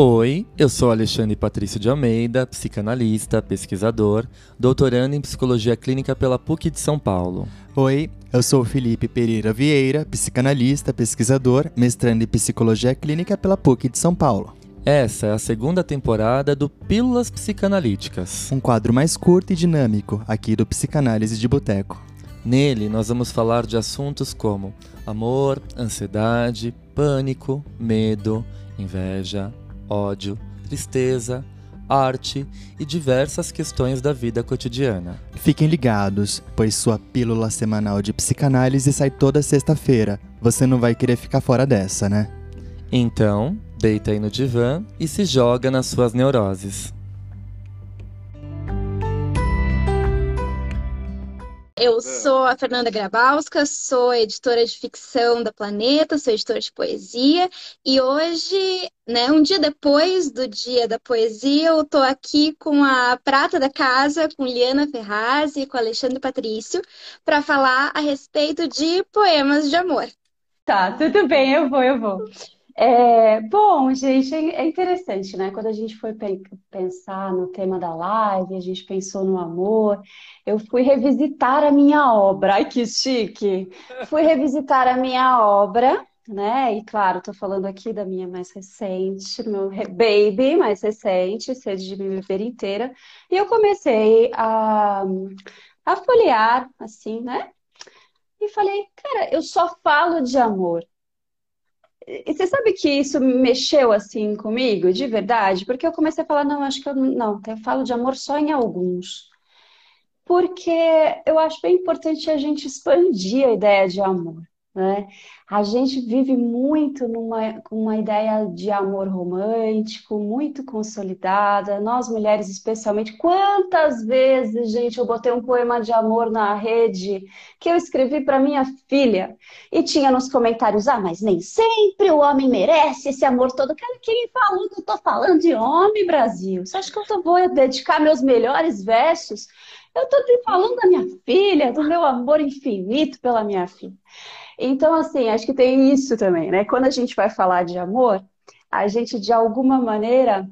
Oi, eu sou Alexandre Patrício de Almeida, psicanalista, pesquisador, doutorando em psicologia clínica pela PUC de São Paulo. Oi, eu sou Felipe Pereira Vieira, psicanalista, pesquisador, mestrando em psicologia clínica pela PUC de São Paulo. Essa é a segunda temporada do Pílulas Psicanalíticas. Um quadro mais curto e dinâmico aqui do Psicanálise de Boteco. Nele, nós vamos falar de assuntos como amor, ansiedade, pânico, medo, inveja, ódio, tristeza, arte e diversas questões da vida cotidiana. Fiquem ligados, pois sua pílula semanal de psicanálise sai toda sexta-feira. Você não vai querer ficar fora dessa, né? Então, deita aí no divã e se joga nas suas neuroses. Eu sou a Fernanda Grabowska, sou editora de ficção da Planeta, sou editora de poesia e hoje, né, um dia depois do Dia da Poesia, eu tô aqui com a prata da casa, com Liana Ferraz e com Alexandre Patrício, para falar a respeito de poemas de amor. Tá, tudo bem, eu vou, eu vou. É, bom, gente, é interessante, né? Quando a gente foi pensar no tema da live, a gente pensou no amor, eu fui revisitar a minha obra. Ai, que chique! Fui revisitar a minha obra, né? E claro, tô falando aqui da minha mais recente, meu baby mais recente, Sede de Me Viver Inteira. E eu comecei a, a folhear, assim, né? E falei, cara, eu só falo de amor. E você sabe que isso mexeu assim comigo, de verdade? Porque eu comecei a falar, não, acho que eu não, eu falo de amor só em alguns. Porque eu acho bem importante a gente expandir a ideia de amor. Né? A gente vive muito numa com uma ideia de amor romântico, muito consolidada. Nós mulheres, especialmente, quantas vezes, gente, eu botei um poema de amor na rede que eu escrevi para minha filha e tinha nos comentários: ah, mas nem sempre o homem merece esse amor todo. Quem falou que eu estou falando de homem, Brasil? Você acha que eu vou dedicar meus melhores versos? Eu estou falando da minha filha, do meu amor infinito pela minha filha. Então, assim, acho que tem isso também, né? Quando a gente vai falar de amor, a gente, de alguma maneira,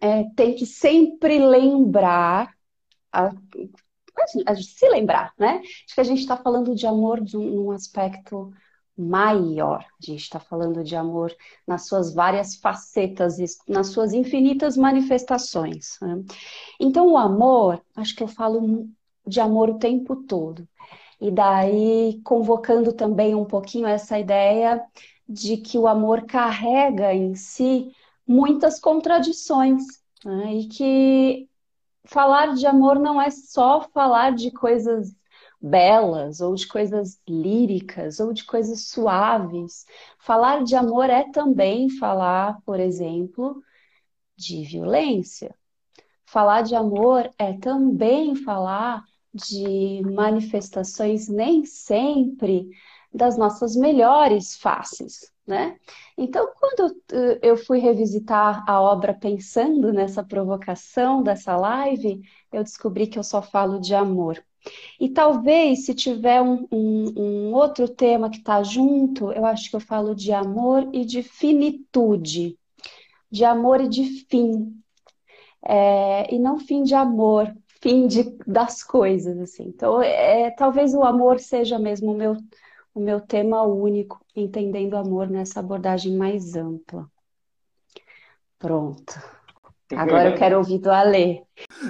é, tem que sempre lembrar, a, se lembrar, né? Acho que a gente está falando de amor de um, um aspecto maior. A gente está falando de amor nas suas várias facetas, nas suas infinitas manifestações. Né? Então, o amor, acho que eu falo de amor o tempo todo. E daí convocando também um pouquinho essa ideia de que o amor carrega em si muitas contradições, né? e que falar de amor não é só falar de coisas belas, ou de coisas líricas, ou de coisas suaves. Falar de amor é também falar, por exemplo, de violência. Falar de amor é também falar de manifestações nem sempre das nossas melhores faces, né? Então, quando eh, eu fui revisitar a obra pensando nessa provocação dessa live, eu descobri que eu só falo de amor. E talvez, se tiver um, um, um outro tema que está junto, eu acho que eu falo de amor e de finitude, de amor e de fim. É, e não fim de amor, fim de, das coisas, assim. Então, é, talvez o amor seja mesmo o meu, o meu tema único, entendendo o amor nessa abordagem mais ampla. Pronto. Agora eu quero ouvir do Alê.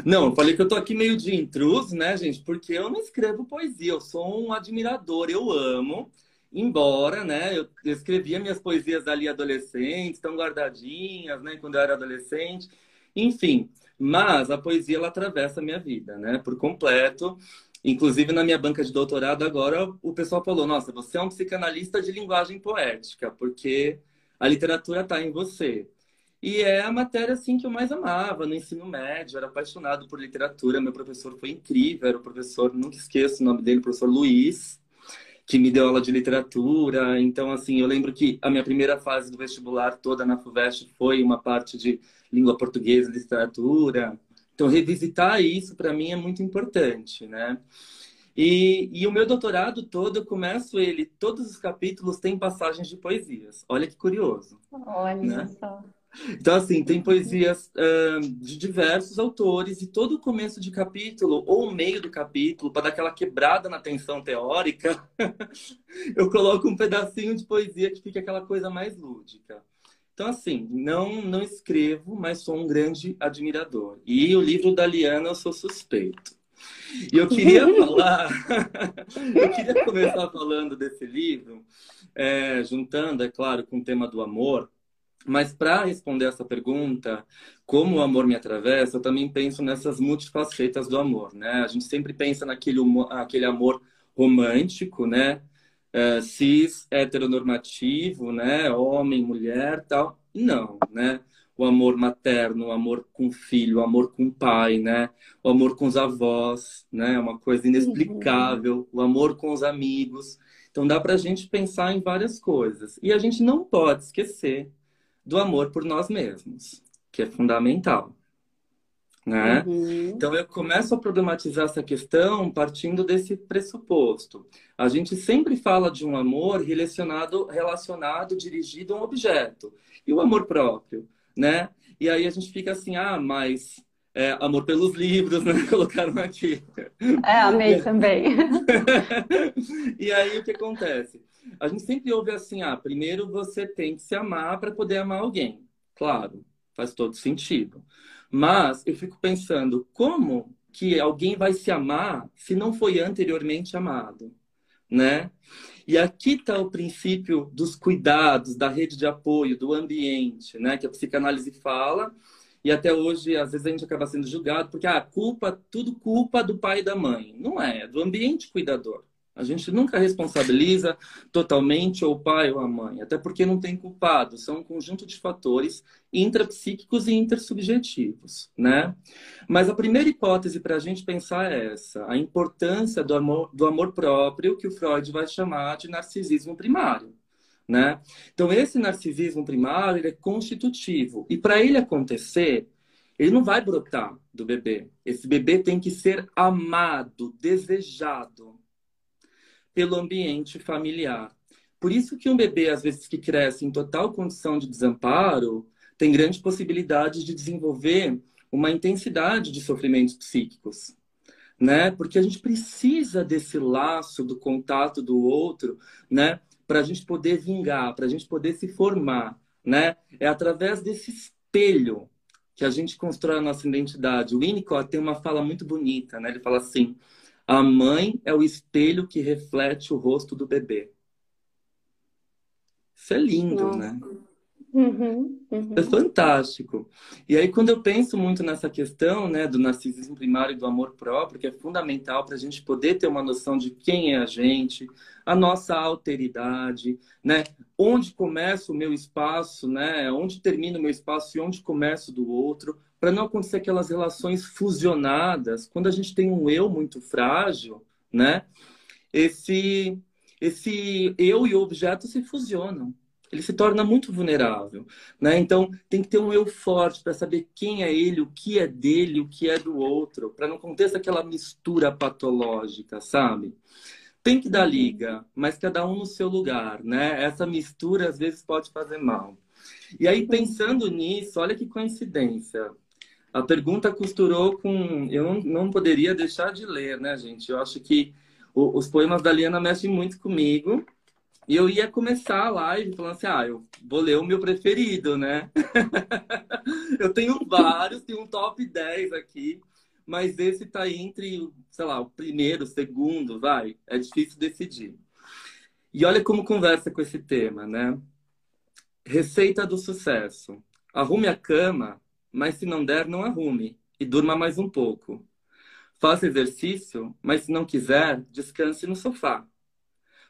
Não, eu falei que eu tô aqui meio de intruso, né, gente? Porque eu não escrevo poesia, eu sou um admirador, eu amo. Embora, né, eu escrevia minhas poesias ali adolescentes, estão guardadinhas, né, quando eu era adolescente. Enfim, mas a poesia ela atravessa a minha vida, né? Por completo. Inclusive na minha banca de doutorado agora o pessoal falou: "Nossa, você é um psicanalista de linguagem poética, porque a literatura está em você". E é a matéria assim que eu mais amava no ensino médio, era apaixonado por literatura, meu professor foi incrível, era o professor, nunca esqueço o nome dele, professor Luiz, que me deu aula de literatura. Então, assim, eu lembro que a minha primeira fase do vestibular toda na FUVEST foi uma parte de língua portuguesa, literatura. Então, revisitar isso para mim é muito importante, né? E, e, o meu doutorado todo, eu começo ele, todos os capítulos têm passagens de poesias. Olha que curioso. Olha né? só. Então, assim, tem poesias uh, de diversos autores e todo o começo de capítulo ou o meio do capítulo, para dar aquela quebrada na tensão teórica, eu coloco um pedacinho de poesia que fica aquela coisa mais lúdica. Então, assim, não, não escrevo, mas sou um grande admirador. E o livro da Liana eu sou suspeito. E eu queria falar, eu queria começar falando desse livro, é, juntando, é claro, com o tema do amor, mas para responder essa pergunta, como o amor me atravessa, eu também penso nessas multifacetas do amor, né? A gente sempre pensa naquele aquele amor romântico, né? É, cis, heteronormativo, né? Homem, mulher, tal. Não, né? O amor materno, o amor com filho, o amor com pai, né? O amor com os avós, né? Uma coisa inexplicável. Uhum. O amor com os amigos. Então dá para a gente pensar em várias coisas. E a gente não pode esquecer do amor por nós mesmos, que é fundamental. Né? Uhum. Então eu começo a problematizar essa questão partindo desse pressuposto. A gente sempre fala de um amor relacionado, relacionado, dirigido a um objeto. E o amor próprio, né? E aí a gente fica assim, ah, mas é, amor pelos livros, né? Colocaram aqui. É, amei também. e aí o que acontece? A gente sempre ouve assim, ah, primeiro você tem que se amar para poder amar alguém. Claro, faz todo sentido. Mas eu fico pensando, como que alguém vai se amar se não foi anteriormente amado, né? E aqui está o princípio dos cuidados, da rede de apoio, do ambiente, né? Que a psicanálise fala. E até hoje, às vezes, a gente acaba sendo julgado porque a ah, culpa, tudo culpa do pai e da mãe. Não é, é do ambiente cuidador. A gente nunca responsabiliza totalmente o pai ou a mãe, até porque não tem culpado, são um conjunto de fatores intrapsíquicos e intersubjetivos, né? Mas a primeira hipótese para a gente pensar é essa, a importância do amor, do amor próprio, que o Freud vai chamar de narcisismo primário, né? Então, esse narcisismo primário ele é constitutivo, e para ele acontecer, ele não vai brotar do bebê. Esse bebê tem que ser amado, desejado, pelo ambiente familiar. Por isso que um bebê, às vezes, que cresce em total condição de desamparo, tem grande possibilidade de desenvolver uma intensidade de sofrimentos psíquicos. Né? Porque a gente precisa desse laço do contato do outro, né? Para a gente poder vingar, para a gente poder se formar, né? É através desse espelho que a gente constrói a nossa identidade. O Winnicott tem uma fala muito bonita, né? Ele fala assim: a mãe é o espelho que reflete o rosto do bebê. Isso é lindo, Nossa. né? Uhum, uhum. É fantástico. E aí, quando eu penso muito nessa questão né, do narcisismo primário e do amor próprio, que é fundamental para a gente poder ter uma noção de quem é a gente, a nossa alteridade, né? Onde começa o meu espaço, né? Onde termina o meu espaço e onde começa o do outro, para não acontecer aquelas relações fusionadas. Quando a gente tem um eu muito frágil, né? Esse, esse eu e o objeto se fusionam. Ele se torna muito vulnerável, né? Então tem que ter um eu forte para saber quem é ele, o que é dele, o que é do outro, para não aconteça aquela mistura patológica, sabe? Tem que dar liga, mas cada um no seu lugar, né? Essa mistura às vezes pode fazer mal. E aí pensando nisso, olha que coincidência a pergunta costurou com. Eu não, poderia deixar de ler, né, gente? Eu acho que o, os poemas da Liana mexem muito comigo. E eu ia começar a live falando assim: ah, eu vou ler o meu preferido, né? eu tenho vários, tenho um top 10 aqui, mas esse tá entre, sei lá, o primeiro, o segundo, vai. É difícil decidir. E olha como conversa com esse tema, né? Receita do sucesso. Arrume a cama mas se não der, não arrume e durma mais um pouco. Faça exercício, mas se não quiser, descanse no sofá.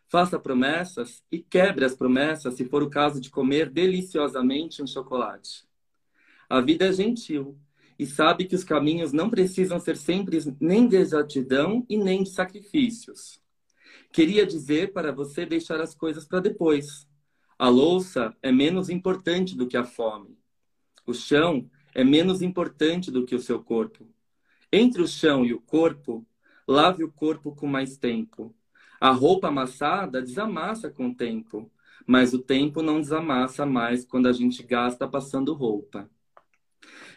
Faça promessas e quebre as promessas se for o caso de comer deliciosamente um chocolate. A vida é gentil e sabe que os caminhos não precisam ser sempre nem de exatidão e nem de sacrifícios. Queria dizer para você deixar as coisas para depois. A louça é menos importante do que a fome. O chão é menos importante do que o seu corpo. Entre o chão e o corpo, lave o corpo com mais tempo. A roupa amassada desamassa com o tempo. mas o tempo não desamassa mais quando a gente gasta passando roupa.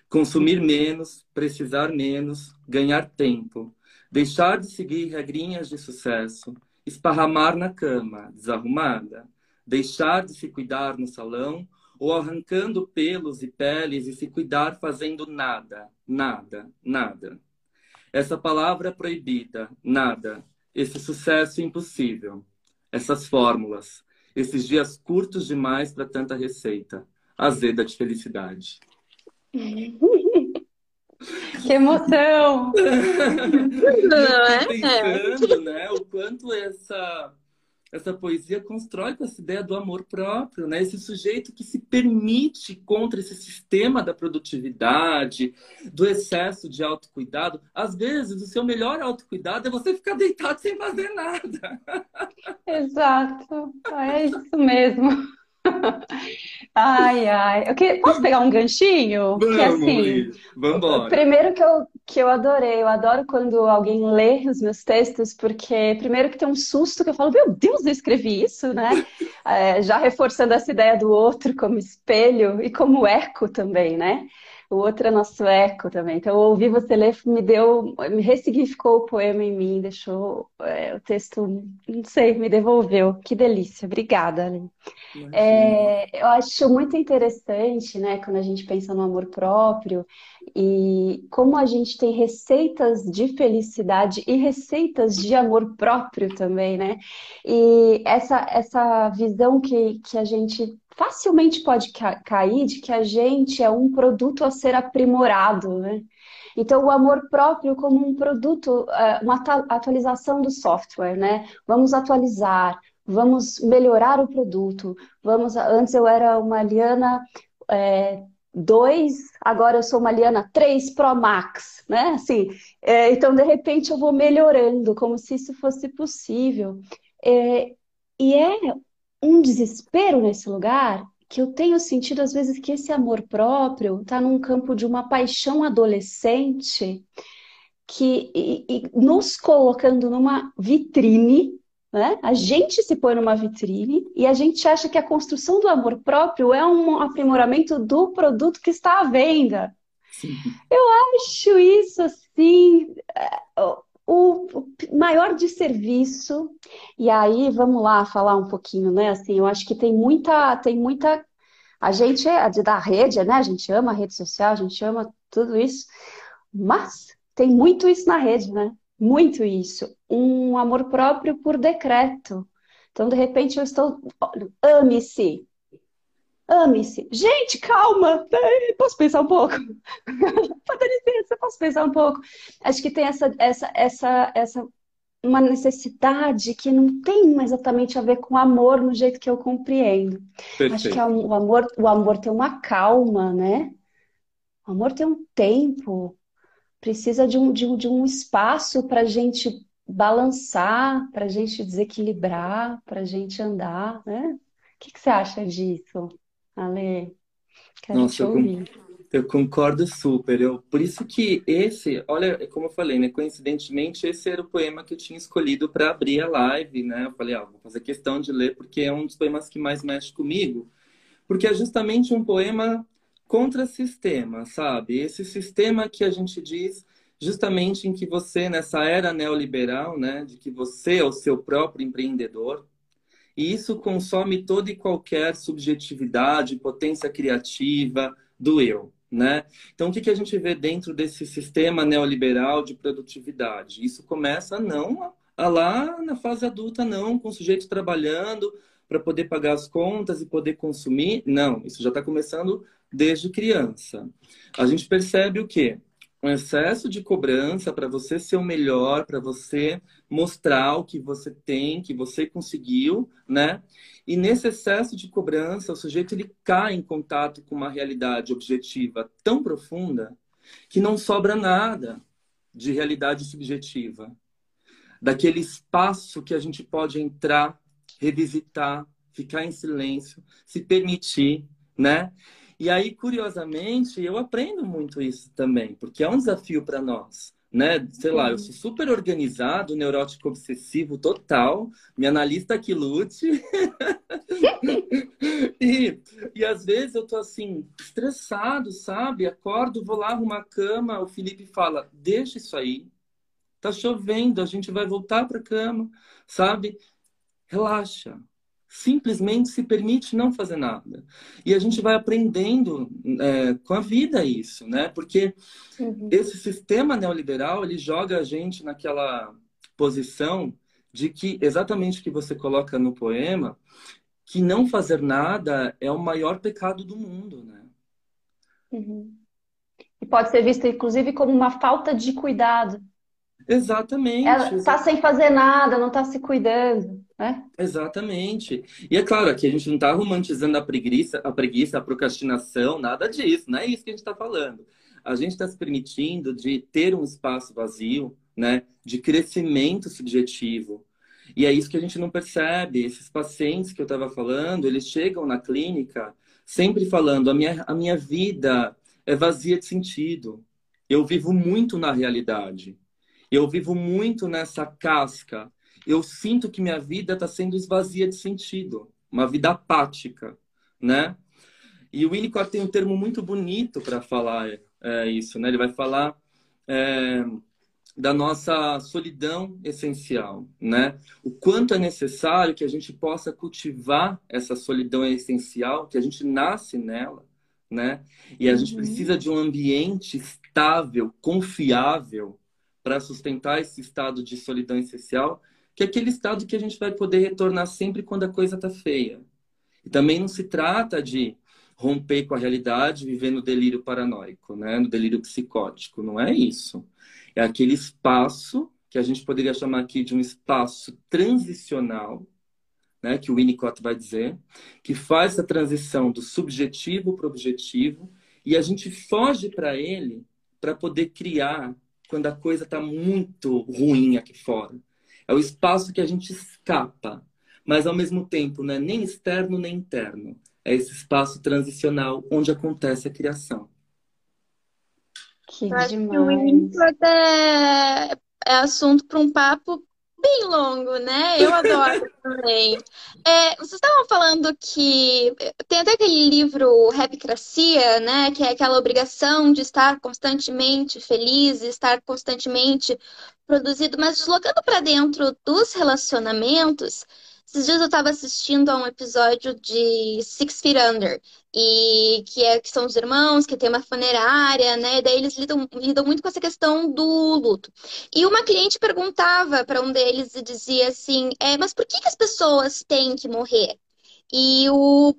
Consumir menos, precisar menos, ganhar tempo, deixar de seguir regrinhas de sucesso, esparramar na cama, desarrumada, deixar de se cuidar no salão ou arrancando pelos e peles e se cuidar fazendo nada, nada, nada. Essa palavra proibida, nada, esse sucesso impossível, essas fórmulas, esses dias curtos demais para tanta receita, azeda de felicidade. Que emoção! Não é? Pensando, né, o quanto essa essa poesia constrói com essa ideia do amor próprio, né? Esse sujeito que se permite contra esse sistema da produtividade, do excesso de autocuidado. Às vezes, o seu melhor autocuidado é você ficar deitado sem fazer nada. Exato, é isso mesmo. Ai, ai. Eu que... Posso pegar um ganchinho? Vamos, que assim, vamos embora. primeiro que eu, que eu adorei, eu adoro quando alguém lê os meus textos, porque primeiro que tem um susto que eu falo, meu Deus, eu escrevi isso, né? É, já reforçando essa ideia do outro como espelho e como eco também, né? O outro é nosso eco também. Então, ouvir você ler me deu, me ressignificou o poema em mim, deixou é, o texto, não sei, me devolveu. Que delícia. Obrigada, Aline. É, eu acho muito interessante, né, quando a gente pensa no amor próprio e como a gente tem receitas de felicidade e receitas de amor próprio também, né? E essa, essa visão que, que a gente facilmente pode ca cair de que a gente é um produto a ser aprimorado, né? Então, o amor próprio como um produto, é, uma atualização do software, né? Vamos atualizar, vamos melhorar o produto. Vamos, antes eu era uma Liana é, 2, agora eu sou uma Liana 3 Pro Max, né? Assim, é, então, de repente, eu vou melhorando, como se isso fosse possível. É, e é um desespero nesse lugar que eu tenho sentido, às vezes, que esse amor próprio está num campo de uma paixão adolescente que e, e nos colocando numa vitrine né? A gente se põe numa vitrine e a gente acha que a construção do amor próprio é um aprimoramento do produto que está à venda. Sim. Eu acho isso assim o, maior de serviço. E aí vamos lá falar um pouquinho, né? Assim, eu acho que tem muita tem muita a gente é da rede, né? A gente ama a rede social, a gente ama tudo isso, mas tem muito isso na rede, né? muito isso, um amor próprio por decreto. Então, de repente, eu estou. Ame-se. Ame-se. Gente, calma! Posso pensar um pouco? Pode licença, posso pensar um pouco? Acho que tem essa, essa, essa, essa uma necessidade que não tem exatamente a ver com amor no jeito que eu compreendo. Perfeito. Acho que o amor, o amor tem uma calma, né? O amor tem um tempo, precisa de um, de um, de um espaço para a gente balançar, para a gente desequilibrar, para a gente andar, né? O que, que, você acha disso, Ale? Quero Nossa, te ouvir. Eu, concordo super. Eu, por isso que esse, olha, como eu falei, né? Coincidentemente, esse era o poema que eu tinha escolhido para abrir a live, né? Eu falei, ah, vou fazer questão de ler porque é um dos poemas que mais mexe comigo. Porque é justamente um poema contra-sistema, sabe? Esse sistema que a gente diz justamente em que você, nessa era neoliberal, né, de que você é o seu próprio empreendedor, e isso consome toda e qualquer subjetividade, potência criativa do eu. Né? Então, o que, que a gente vê dentro desse sistema neoliberal de produtividade? Isso começa não a lá na fase adulta, não, com o sujeito trabalhando para poder pagar as contas e poder consumir. Não, isso já está começando desde criança. A gente percebe o quê? Um excesso de cobrança para você ser o melhor, para você mostrar o que você tem, que você conseguiu, né? E nesse excesso de cobrança, o sujeito ele cai em contato com uma realidade objetiva tão profunda que não sobra nada de realidade subjetiva. Daquele espaço que a gente pode entrar, revisitar, ficar em silêncio, se permitir, né? E aí, curiosamente, eu aprendo muito isso também, porque é um desafio para nós. Né? Sei lá, eu sou super organizado, neurótico obsessivo total, me analista que lute. E às vezes eu tô assim, estressado, sabe? Acordo, vou lá arrumar a cama, o Felipe fala: deixa isso aí. Tá chovendo, a gente vai voltar pra cama, sabe? Relaxa. Simplesmente se permite não fazer nada. E a gente vai aprendendo é, com a vida isso, né? Porque uhum. esse sistema neoliberal, ele joga a gente naquela posição de que, exatamente o que você coloca no poema, que não fazer nada é o maior pecado do mundo, né? Uhum. E pode ser visto, inclusive, como uma falta de cuidado. Exatamente. Ela está sem fazer nada, não está se cuidando, né? Exatamente. E é claro que a gente não está romantizando a preguiça, a preguiça, a procrastinação, nada disso. Não é isso que a gente está falando. A gente está se permitindo de ter um espaço vazio, né? De crescimento subjetivo, e é isso que a gente não percebe. Esses pacientes que eu estava falando, eles chegam na clínica sempre falando: a minha, a minha vida é vazia de sentido. Eu vivo muito na realidade. Eu vivo muito nessa casca. Eu sinto que minha vida está sendo esvazia de sentido. Uma vida apática, né? E o Winnicott tem um termo muito bonito para falar é, isso, né? Ele vai falar é, da nossa solidão essencial, né? O quanto é necessário que a gente possa cultivar essa solidão essencial, que a gente nasce nela, né? E a uhum. gente precisa de um ambiente estável, confiável para sustentar esse estado de solidão essencial, que é aquele estado que a gente vai poder retornar sempre quando a coisa tá feia. E também não se trata de romper com a realidade, viver no delírio paranoico, né? No delírio psicótico, não é isso é aquele espaço que a gente poderia chamar aqui de um espaço transicional, né, que o Winnicott vai dizer, que faz a transição do subjetivo para o objetivo, e a gente foge para ele para poder criar quando a coisa está muito ruim aqui fora. É o espaço que a gente escapa, mas ao mesmo tempo não é nem externo nem interno. É esse espaço transicional onde acontece a criação. Que Eu acho que o até é assunto para um papo bem longo, né? Eu adoro também. É, vocês estavam falando que tem até aquele livro Rapicracia, né? Que é aquela obrigação de estar constantemente feliz, estar constantemente produzido, mas deslocando para dentro dos relacionamentos, esses dias eu estava assistindo a um episódio de Six Feet Under, e que, é, que são os irmãos, que tem uma funerária, né? E daí eles lidam, lidam muito com essa questão do luto. E uma cliente perguntava para um deles e dizia assim: é, mas por que, que as pessoas têm que morrer? E o,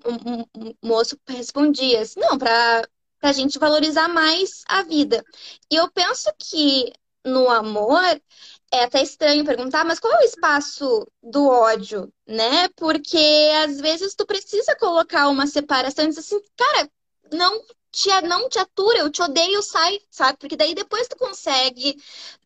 moço respondia assim, não, para a gente valorizar mais a vida. E eu penso que no amor é até estranho perguntar, mas qual é o espaço do ódio, né? Porque às vezes tu precisa colocar uma separação e dizer assim, cara, não te, não te atura, eu te odeio, sai, sabe? Porque daí depois tu consegue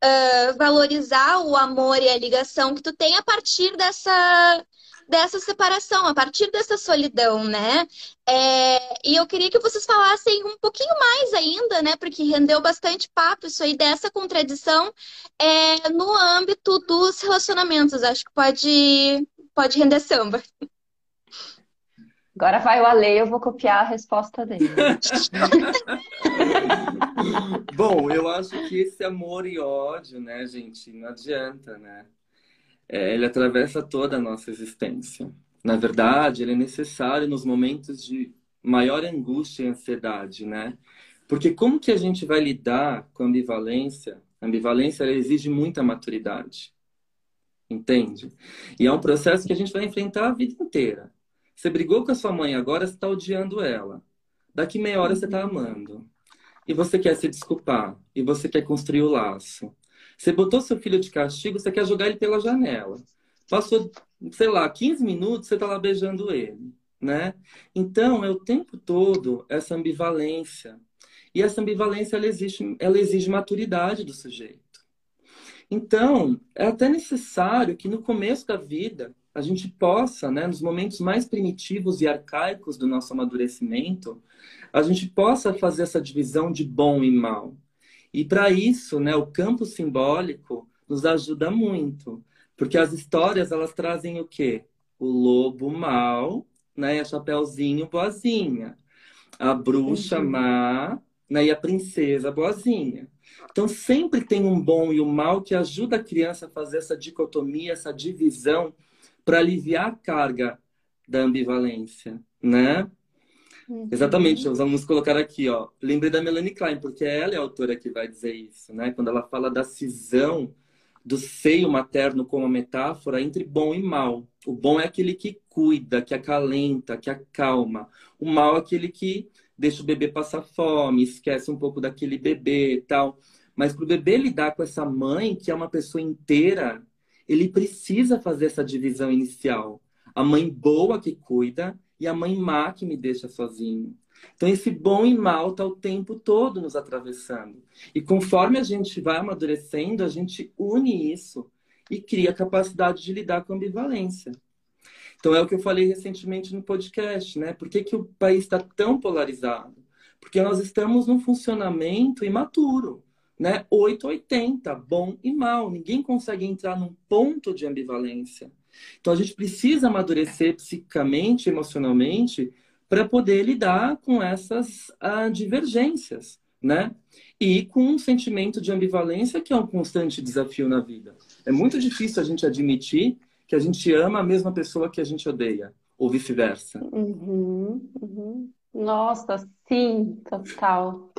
uh, valorizar o amor e a ligação que tu tem a partir dessa dessa separação, a partir dessa solidão, né? É, e eu queria que vocês falassem um pouquinho mais ainda, né? Porque rendeu bastante papo isso aí dessa contradição é, no âmbito dos relacionamentos. Acho que pode, pode render samba. Agora vai o Ale, eu vou copiar a resposta dele. Bom, eu acho que esse amor e ódio, né, gente, não adianta, né? É, ele atravessa toda a nossa existência. Na verdade, ele é necessário nos momentos de maior angústia e ansiedade, né? Porque como que a gente vai lidar com a ambivalência? A ambivalência exige muita maturidade. Entende? E é um processo que a gente vai enfrentar a vida inteira. Você brigou com a sua mãe agora, você está odiando ela. Daqui meia hora você está amando. E você quer se desculpar. E você quer construir o laço. Você botou seu filho de castigo, você quer jogar ele pela janela. Passou, sei lá, 15 minutos, você está lá beijando ele, né? Então, é o tempo todo essa ambivalência. E essa ambivalência, ela exige, ela exige maturidade do sujeito. Então, é até necessário que no começo da vida a gente possa, né, nos momentos mais primitivos e arcaicos do nosso amadurecimento, a gente possa fazer essa divisão de bom e mal. E para isso, né, o campo simbólico nos ajuda muito, porque as histórias elas trazem o quê? O lobo mau né, e a Chapeuzinho boazinha. A bruxa Entendi. má, né, e a princesa boazinha. Então sempre tem um bom e um mal que ajuda a criança a fazer essa dicotomia, essa divisão para aliviar a carga da ambivalência, né? Exatamente, Uhum. vamos colocar aqui, ó. Lembrei da Melanie Klein, porque ela é a autora que vai dizer isso, né? Quando ela fala da cisão do seio materno como metáfora entre bom e mal. O bom é aquele que cuida, que acalenta, que acalma. O mal é aquele que deixa o bebê passar fome, esquece um pouco daquele bebê e tal. Mas para o bebê lidar com essa mãe, que é uma pessoa inteira, ele precisa fazer essa divisão inicial. A mãe boa que cuida e a mãe má que me deixa sozinho. Então, esse bom e mal está o tempo todo nos atravessando. E conforme a gente vai amadurecendo, a gente une isso e cria a capacidade de lidar com a ambivalência. Então, é o que eu falei recentemente no podcast, né? Por que, que o país está tão polarizado? Porque nós estamos num funcionamento imaturo, né? 880, bom e mal. Ninguém consegue entrar num ponto de ambivalência. Então, a gente precisa amadurecer psicicamente, emocionalmente, para poder lidar com essas ah, divergências, né? E com um sentimento de ambivalência que é um constante desafio na vida. É muito difícil a gente admitir que a gente ama a mesma pessoa que a gente odeia, ou vice-versa. Uhum, uhum. Nossa, sim, total.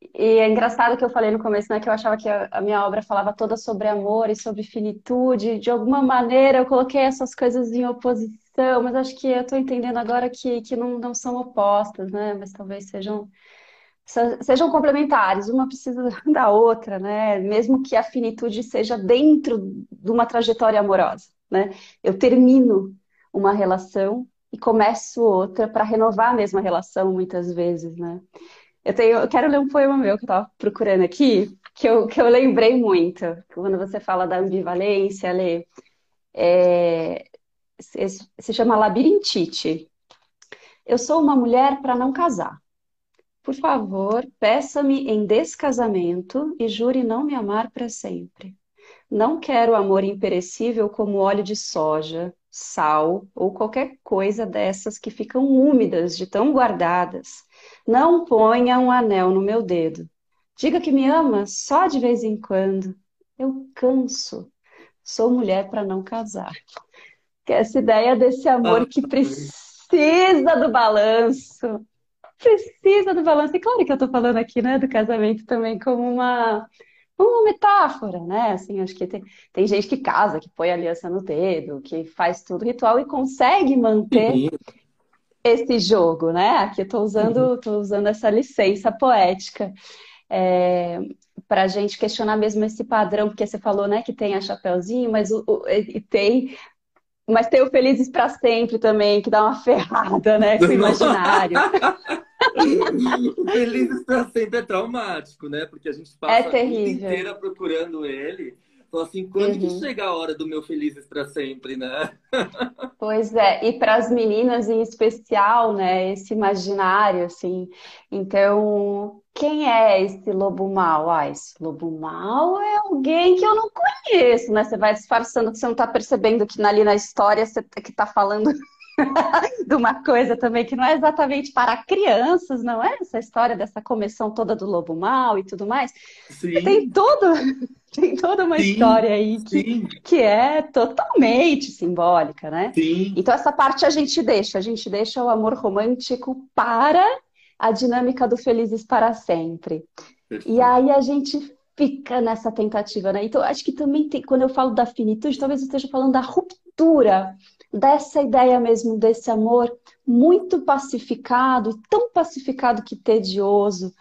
E é engraçado que eu falei no começo, né, que eu achava que a, minha obra falava toda sobre amor e sobre finitude. De alguma maneira eu coloquei essas coisas em oposição, mas acho que eu estou entendendo agora que, que não, não são opostas, né? Mas talvez sejam, se- sejam complementares, uma precisa da outra, né? Mesmo que a finitude seja dentro de uma trajetória amorosa, né? Eu termino uma relação e começo outra para renovar a mesma relação muitas vezes, né? Eu tenho, eu quero ler um poema meu que eu estava procurando aqui, que eu, que eu lembrei muito. Quando você fala da ambivalência, Lê, é, se, se chama Labirintite. Eu sou uma mulher para não casar. Por favor, peça-me em descasamento e jure não me amar para sempre. Não quero amor imperecível como óleo de soja, sal ou qualquer coisa dessas que ficam úmidas de tão guardadas. Não ponha um anel no meu dedo. Diga que me ama só de vez em quando. Eu canso. Sou mulher para não casar. Que é essa ideia desse amor que precisa do balanço. Precisa do balanço. E claro que eu estou falando aqui, né, do casamento também como uma uma metáfora, né? Assim, acho que tem, tem gente que casa, que põe aliança no dedo, que faz tudo ritual e consegue manter. Esse jogo, né? Aqui eu tô usando, tô usando essa licença poética é, para a gente questionar mesmo esse padrão, porque você falou, né, que tem a Chapeuzinho, mas o, o- e tem, mas tem o Felizes para Sempre também, que dá uma ferrada, né, com o imaginário. O Felizes para sempre é traumático, né? Porque a gente É passa a vida inteira procurando ele. Fala assim, quando que Uhum. chega a hora do meu Felizes para sempre, né? Pois é, e para as meninas em especial, né, esse imaginário, assim. Então, quem é esse lobo mau? Ah, esse lobo mau é alguém que eu não conheço, né? Você vai disfarçando que você não está percebendo que ali na história você que está falando de uma coisa também que não é exatamente para crianças, não é? Essa história dessa comissão toda do lobo mau e tudo mais. Sim, Tem todo, tem toda uma sim, história aí que, sim, que é totalmente simbólica, né? sim. Então, essa parte a gente deixa, a gente deixa o amor romântico para a dinâmica do Felizes para Sempre. E Perfeito. aí a gente fica nessa tentativa, né? Então, acho que também tem, quando eu falo da finitude, talvez eu esteja falando da ruptura dessa ideia mesmo desse amor muito pacificado, tão pacificado que tedioso,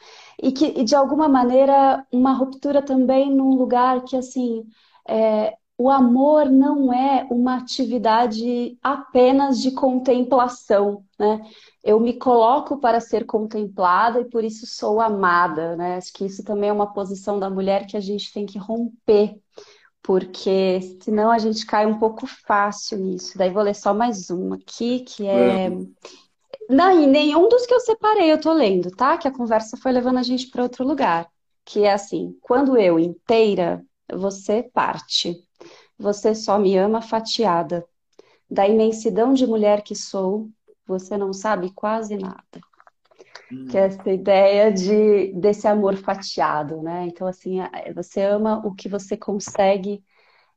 e que e de alguma maneira uma ruptura também num lugar que assim é, o amor não é uma atividade apenas de contemplação, né? Eu me coloco para ser contemplada e por isso sou amada, né? Acho que isso também é uma posição da mulher que a gente tem que romper, porque senão a gente cai um pouco fácil nisso. Daí vou ler só mais uma aqui, que é. Vamos. Não, e nenhum dos que eu separei eu tô lendo, tá? Que a conversa foi levando a gente para outro lugar. Que é assim: quando eu inteira, você parte. Você só me ama fatiada. Da imensidão de mulher que sou, você não sabe quase nada. Hum. Que é essa ideia de, desse amor fatiado, né? Então, assim, você ama o que você consegue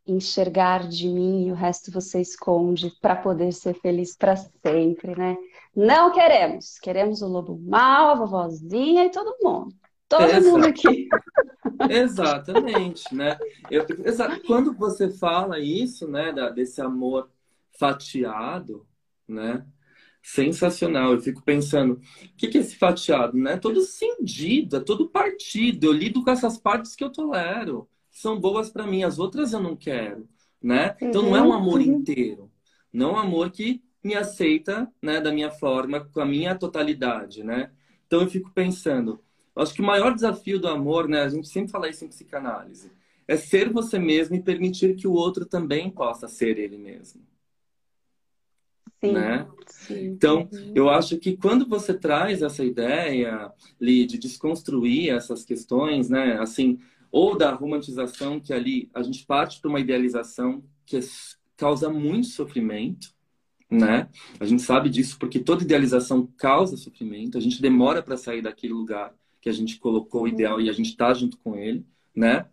enxergar de mim e o resto você esconde para poder ser feliz para sempre, né? Não queremos. Queremos o lobo mal, a vovozinha e todo mundo. Todo Exato. mundo aqui. Exatamente, né? Eu, exa quando você fala isso, né, da, desse amor fatiado, né? Sensacional. Eu fico pensando, o que, que é esse fatiado, né? Todo cindido, é todo partido. Eu lido com essas partes que eu tolero. São boas para mim, as outras eu não quero, né? Então não é um amor uhum. inteiro. Não é um amor que me aceita, né, da minha forma, com a minha totalidade, né? Então eu fico pensando, acho que o maior desafio do amor, né, a gente sempre fala isso em psicanálise, é ser você mesmo e permitir que o outro também possa ser ele mesmo. Sim, né? Sim. Então, uhum. eu acho que quando você traz essa ideia, Li, de desconstruir essas questões, né, assim, ou da romantização, que ali a gente parte para uma idealização que causa muito sofrimento, né? A gente sabe disso porque toda idealização causa sofrimento, a gente demora para sair daquele lugar que a gente colocou o ideal e a gente está junto com ele, né?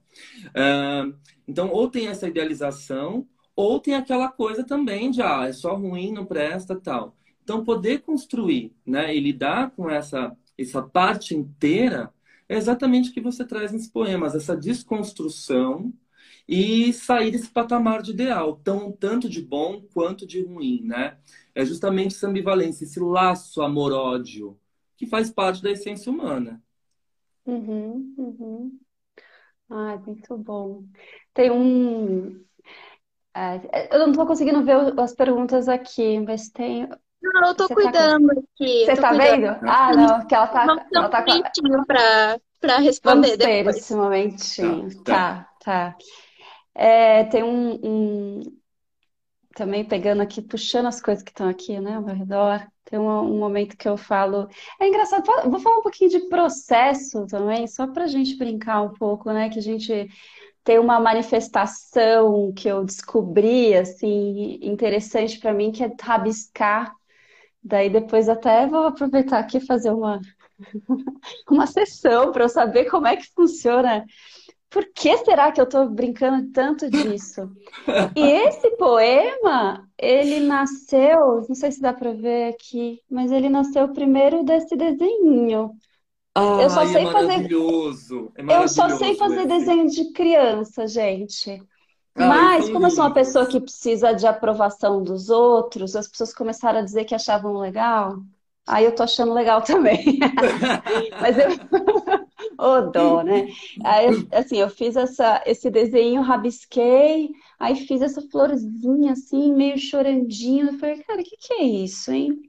Uh, então, ou tem essa idealização, ou tem aquela coisa também de, ah, é só ruim, não presta, tal. Então, poder construir, né, e lidar com essa, essa parte inteira é exatamente o que você traz nos poemas, essa desconstrução e sair desse patamar de ideal, tão, tanto de bom quanto de ruim, né? É justamente essa ambivalência, esse laço amor-ódio, que faz parte da essência humana. Uhum, uhum. Muito bom. Tem um. É, eu não estou conseguindo ver as perguntas aqui, mas tem. Não, eu tô Você tá cuidando aqui. Você tá cuidando. vendo? Ah, não, que ela tá. Ela tá um momentinho pra, pra responder Vamos ter depois. esse momentinho. Tá, tá. tá. É, tem um, um, Também pegando aqui, puxando as coisas que estão aqui, né, ao meu redor. Tem um, um momento que eu falo. É engraçado, vou falar um pouquinho de processo também, só para a gente brincar um pouco, né? Que a gente tem uma manifestação que eu descobri, assim, interessante para mim, que é rabiscar. Daí depois até vou aproveitar aqui e fazer uma, uma sessão para eu saber como é que funciona por que será que eu estou brincando tanto disso? E esse poema, ele nasceu, não sei se dá para ver aqui, mas ele nasceu primeiro desse desenho. Ah, eu só sei é maravilhoso. fazer. É eu só sei fazer esse. desenho de criança, gente. Ah, mas, como eu sou uma pessoa que precisa de aprovação dos outros, as pessoas começaram a dizer que achavam legal. Aí eu tô achando legal também. mas eu. Ô, dó, né? Aí, assim, eu fiz essa, esse desenho, rabisquei, aí fiz essa florzinha, assim, meio chorandinho. Eu falei, cara, o que, que é isso, hein?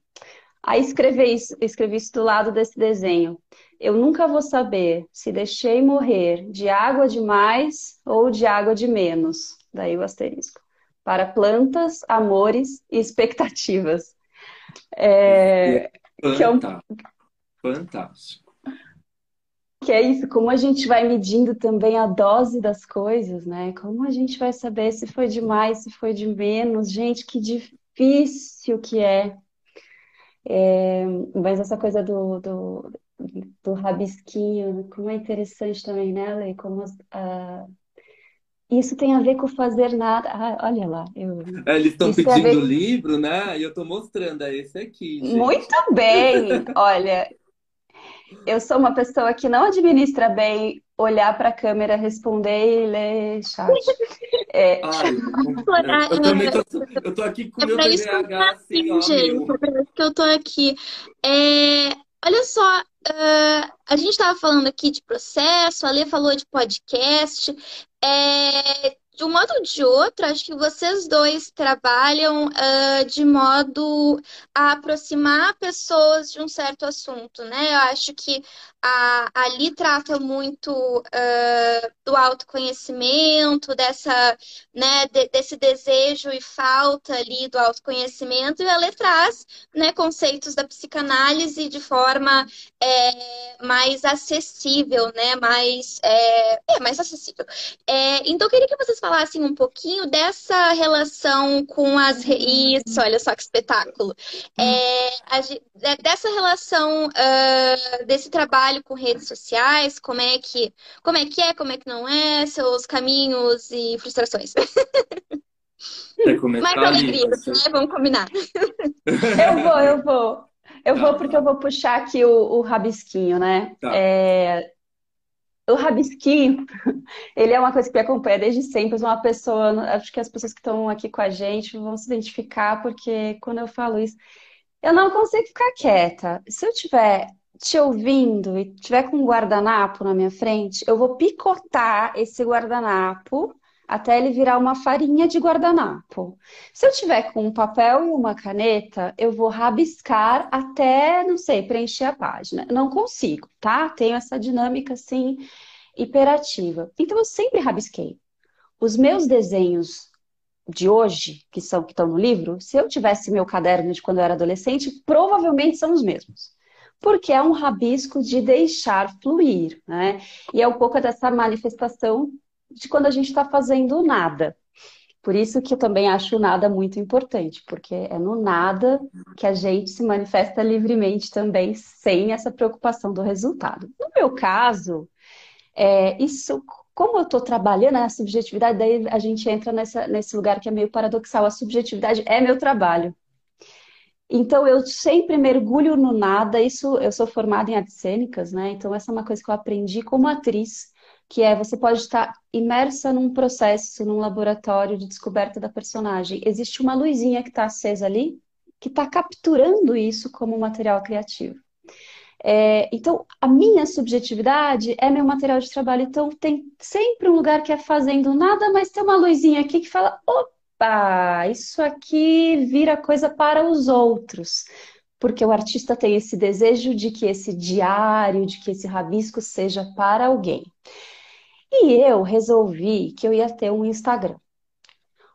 Aí escrevi isso, escrevi isso do lado desse desenho. Eu nunca vou saber se deixei morrer de água de mais ou de água de menos. Daí o asterisco. Para plantas, amores e expectativas. É, que é um... Fantástico que é isso, como a gente vai medindo também a dose das coisas, né? Como a gente vai saber se foi de mais, se foi de menos. Gente, que difícil que é. é mas essa coisa do, do, do rabisquinho, como é interessante também, né, Lei? Como as, a... Isso tem a ver com fazer nada. Ah, olha lá. Eu... É, eles estão pedindo ver... livro, né? E eu estou mostrando, é esse aqui. Gente. Muito bem! Olha, eu sou uma pessoa que não administra bem olhar para a câmera, responder e ler chat. É... Ai, eu, também tô, eu tô aqui com é meu TDAH assim, ó, gente, meu. É que eu tô aqui. É, olha só, uh, a gente estava falando aqui de processo, a Lê falou de podcast. É, de um modo ou de outro, acho que vocês dois trabalham uh, de modo a aproximar pessoas de um certo assunto, né? Eu acho que a, ali trata muito uh, do autoconhecimento, dessa, né, de, desse desejo e falta ali do autoconhecimento, e ela traz né, conceitos da psicanálise de forma é, mais acessível, né? Mais, é, é mais acessível. É, então, eu queria que vocês falassem um pouquinho dessa relação com as. Isso, olha só que espetáculo. É, a, dessa relação, uh, desse trabalho com redes sociais, como é que, como é que é, como é que não é, seus caminhos e frustrações. Mais alegrias, né? Vamos combinar. Eu vou, eu vou. Eu tá. vou porque eu vou puxar aqui o, o rabisquinho, né? Tá. É, o rabisquinho, ele é uma coisa que me acompanha desde sempre. Uma pessoa, acho que as pessoas que estão aqui com a gente vão se identificar, porque quando eu falo isso, eu não consigo ficar quieta. Se eu estiver te ouvindo e tiver com um guardanapo na minha frente, eu vou picotar esse guardanapo até ele virar uma farinha de guardanapo. Se eu tiver com um papel e uma caneta, eu vou rabiscar até, não sei, preencher a página. Não consigo, tá? Tenho essa dinâmica assim hiperativa. Então eu sempre rabisquei. Os meus desenhos de hoje, que são que estão no livro, se eu tivesse meu caderno de quando eu era adolescente, provavelmente são os mesmos porque é um rabisco de deixar fluir, né? E é um pouco dessa manifestação de quando a gente está fazendo nada. Por isso que eu também acho o nada muito importante, porque é no nada que a gente se manifesta livremente também, sem essa preocupação do resultado. No meu caso, é, isso, como eu estou trabalhando na subjetividade, daí a gente entra nessa, nesse lugar que é meio paradoxal. A subjetividade é meu trabalho. Então eu sempre mergulho no nada. Isso, eu sou formada em artes cênicas, né? Então essa é uma coisa que eu aprendi como atriz que é você pode estar imersa num processo, num laboratório de descoberta da personagem. Existe uma luzinha que está acesa ali, que está capturando isso como material criativo. É, então, a minha subjetividade é meu material de trabalho. Então, tem sempre um lugar que é fazendo nada, mas tem uma luzinha aqui que fala: opa, isso aqui vira coisa para os outros. Porque o artista tem esse desejo de que esse diário, de que esse rabisco seja para alguém. E eu resolvi que eu ia ter um Instagram.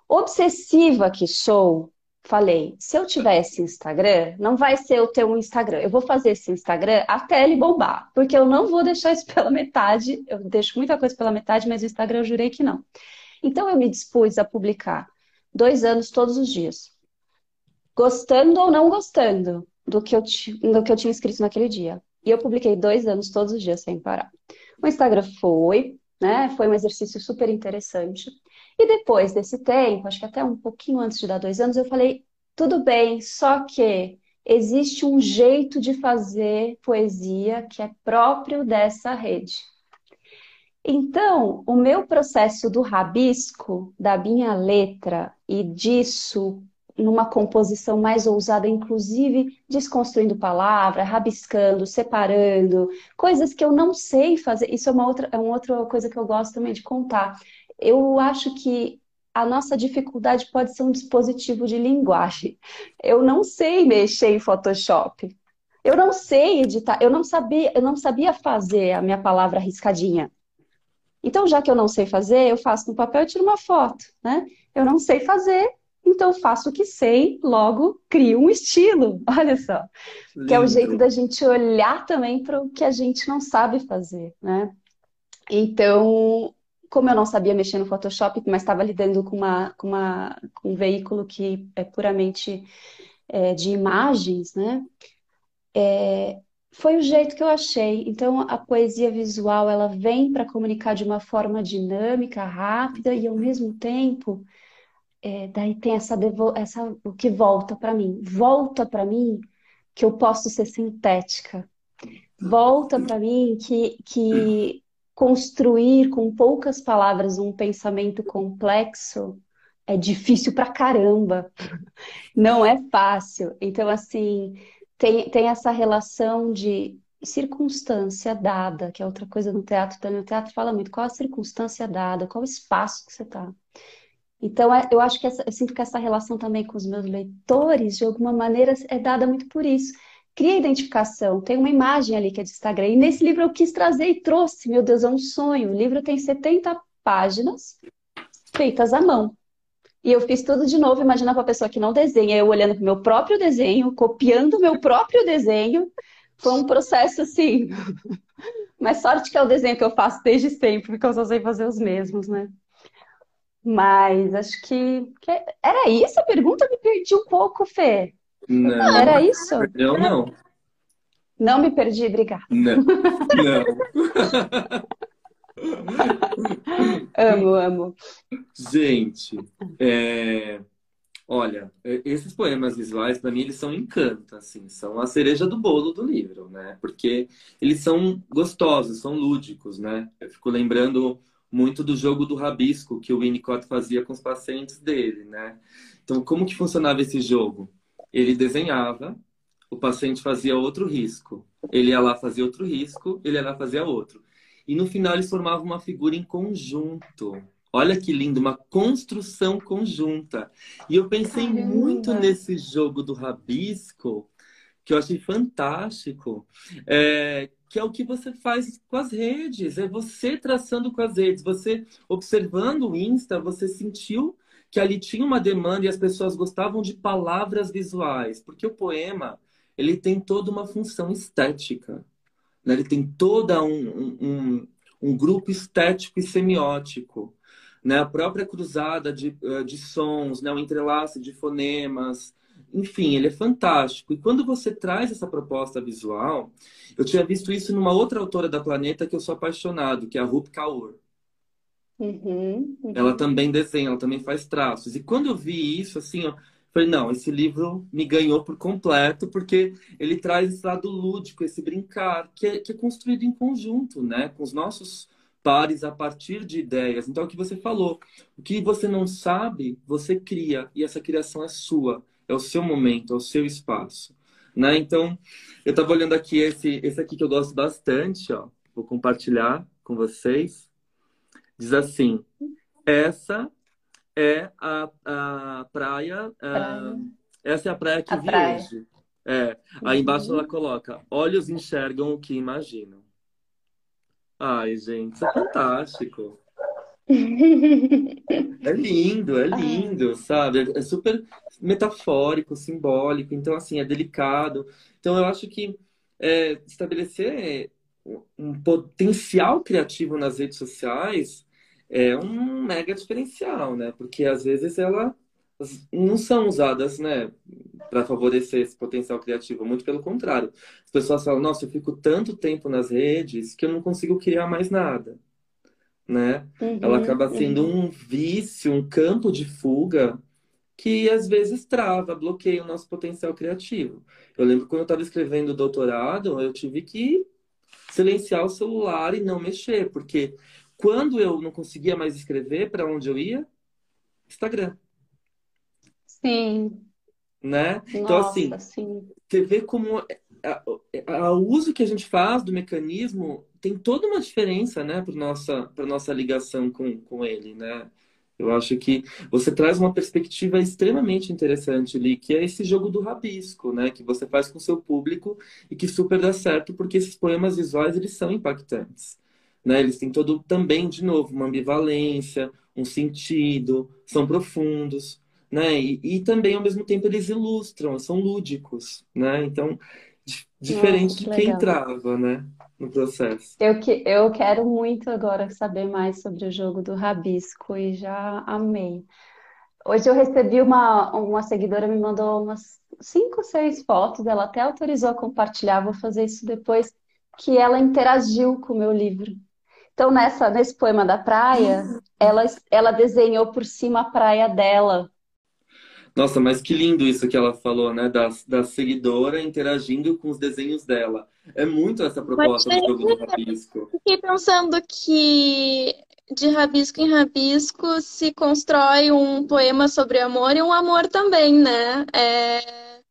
Obsessiva que sou, falei, se eu tivesse Instagram, não vai ser eu ter um Instagram. Eu vou fazer esse Instagram até ele bombar, porque eu não vou deixar isso pela metade. Eu deixo muita coisa pela metade, mas o Instagram eu jurei que não. Então eu me dispus a publicar dois anos todos os dias, gostando ou não gostando do que eu, do que eu tinha escrito naquele dia. E eu publiquei dois anos todos os dias sem parar. O Instagram foi né? Foi um exercício super interessante. E depois desse tempo, acho que até um pouquinho antes de dar dois anos, eu falei: tudo bem, só que existe um jeito de fazer poesia que é próprio dessa rede. Então, o meu processo do rabisco, da minha letra e disso numa composição mais ousada, inclusive desconstruindo palavra, rabiscando, separando, coisas que eu não sei fazer. Isso é uma outra, é uma outra coisa que eu gosto também de contar. Eu acho que a nossa dificuldade pode ser um dispositivo de linguagem. Eu não sei mexer em Photoshop. Eu não sei editar, eu não sabia, eu não sabia fazer a minha palavra riscadinha. Então, já que eu não sei fazer, eu faço no papel e tiro uma foto, né? Eu não sei fazer, então faço o que sei, logo crio um estilo. Olha só. Lindo. Que é o jeito da gente olhar também para o que a gente não sabe fazer, né? Então, como eu não sabia mexer no Photoshop, mas estava lidando com, uma, com, uma, com um veículo que é puramente é, de imagens, né? É, foi o jeito que eu achei. Então, a poesia visual ela vem para comunicar de uma forma dinâmica, rápida e ao mesmo tempo é, daí tem essa, devo... essa o que volta para mim. Volta para mim que eu posso ser sintética. Volta para mim que, que construir com poucas palavras um pensamento complexo é difícil pra caramba. Não é fácil. Então, assim, tem, tem essa relação de circunstância dada, que é outra coisa no teatro também. O teatro fala muito qual a circunstância dada, qual o espaço que você está. Então, é, eu acho que essa, eu sinto que essa relação também com os meus leitores, de alguma maneira, é dada muito por isso. Cria identificação, tem uma imagem ali que é de Instagram. E nesse livro eu quis trazer e trouxe, meu Deus, é um sonho. O livro tem 70 páginas feitas à mão. E eu fiz tudo de novo, imagina para a pessoa que não desenha, eu olhando para o meu próprio desenho, copiando o meu próprio desenho. Foi um processo assim. Mas sorte que é o desenho que eu faço desde sempre, porque eu só sei fazer os mesmos, né? Mas acho que, que era isso a pergunta? Eu me perdi um pouco, Fê. Não, Era isso? perdeu não. Não me perdi, obrigada. Não, não. Amo, amo. Gente, é, olha, é, esses poemas visuais, para mim, eles são encanto, assim, são a cereja do bolo do livro, né? Porque eles são gostosos, são lúdicos, né? Eu fico lembrando muito do jogo do rabisco que o Winnicott fazia com os pacientes dele, né? Então, como que funcionava esse jogo? Ele desenhava, o paciente fazia outro risco, ele ia lá fazer outro risco, ele ia lá fazer outro. E no final eles formavam uma figura em conjunto. Olha que lindo, uma construção conjunta. E eu pensei Caramba. muito nesse jogo do rabisco, que eu achei fantástico, é, que é o que você faz com as redes, é você traçando com as redes, você observando o Insta, você sentiu que ali tinha uma demanda e as pessoas gostavam de palavras visuais, porque o poema ele tem toda uma função estética né? Ele tem todo um, um, um, grupo estético e semiótico. Né? A própria cruzada de, eh, de sons, né? o entrelace de fonemas, enfim, ele é fantástico. E quando você traz essa proposta visual, eu tinha visto isso numa outra autora da Planeta que eu sou apaixonado, que é a Rup Kaur. Uhum, uhum. Ela também desenha, ela também faz traços. E quando eu vi isso, assim, ó, Falei, não, esse livro me ganhou por completo, porque ele traz esse lado lúdico, esse brincar, que é, que é construído em conjunto, né? Com os nossos pares a partir de ideias. Então, é o que você falou, o que você não sabe, você cria, e essa criação é sua, é o seu momento, é o seu espaço. Né? Então, eu estava olhando aqui esse, esse aqui que eu gosto bastante, ó. Vou compartilhar com vocês. Diz assim: essa é a, a praia, Praia. essa é a praia que A vi praia. hoje. É. Aí embaixo Uhum. ela coloca: olhos enxergam o que imaginam. Ai, gente, isso é fantástico. É lindo, é lindo, sabe? É super metafórico, simbólico, então, assim, é delicado. Então, eu acho que é, estabelecer um potencial criativo nas redes sociais é um mega diferencial, né? Porque às vezes elas não são usadas, né, para favorecer esse potencial criativo, muito pelo contrário. As pessoas falam: Nossa, eu fico tanto tempo nas redes que eu não consigo criar mais nada né? Ela Uhum, acaba sendo uhum. um vício, um campo de fuga que às vezes trava, bloqueia o nosso potencial criativo. Eu lembro quando eu estava escrevendo o doutorado, eu tive que silenciar o celular e não mexer, porque quando eu não conseguia mais escrever, para onde eu ia? Instagram, Sim, né? Então, assim, nossa, sim. você vê como a- a- o uso que a gente faz do mecanismo tem toda uma diferença, né, para nossa, para nossa ligação com, com ele, né? Eu acho que você traz uma perspectiva extremamente interessante ali, que é esse jogo do rabisco, né, que você faz com o seu público e que super dá certo, porque esses poemas visuais, eles são impactantes, né? Eles têm todo também, de novo, uma ambivalência, um sentido, são profundos, né? E, e também, ao mesmo tempo, eles ilustram, são lúdicos, né? Então, di- Nossa, diferente que de quem legal. trava, né, no processo. Eu, que, eu quero muito agora saber mais sobre o jogo do rabisco e já amei. Hoje eu recebi uma, uma seguidora me mandou umas cinco, seis fotos, ela até autorizou a compartilhar, vou fazer isso depois, que ela interagiu com o meu livro. Então, nessa, nesse poema da praia, ela, ela desenhou por cima a praia dela. Nossa, mas que lindo isso que ela falou, né? Da, da seguidora interagindo com os desenhos dela. É muito essa proposta do jogo do rabisco. fiquei pensando que de rabisco em rabisco se constrói um poema sobre amor e um amor também, né? É,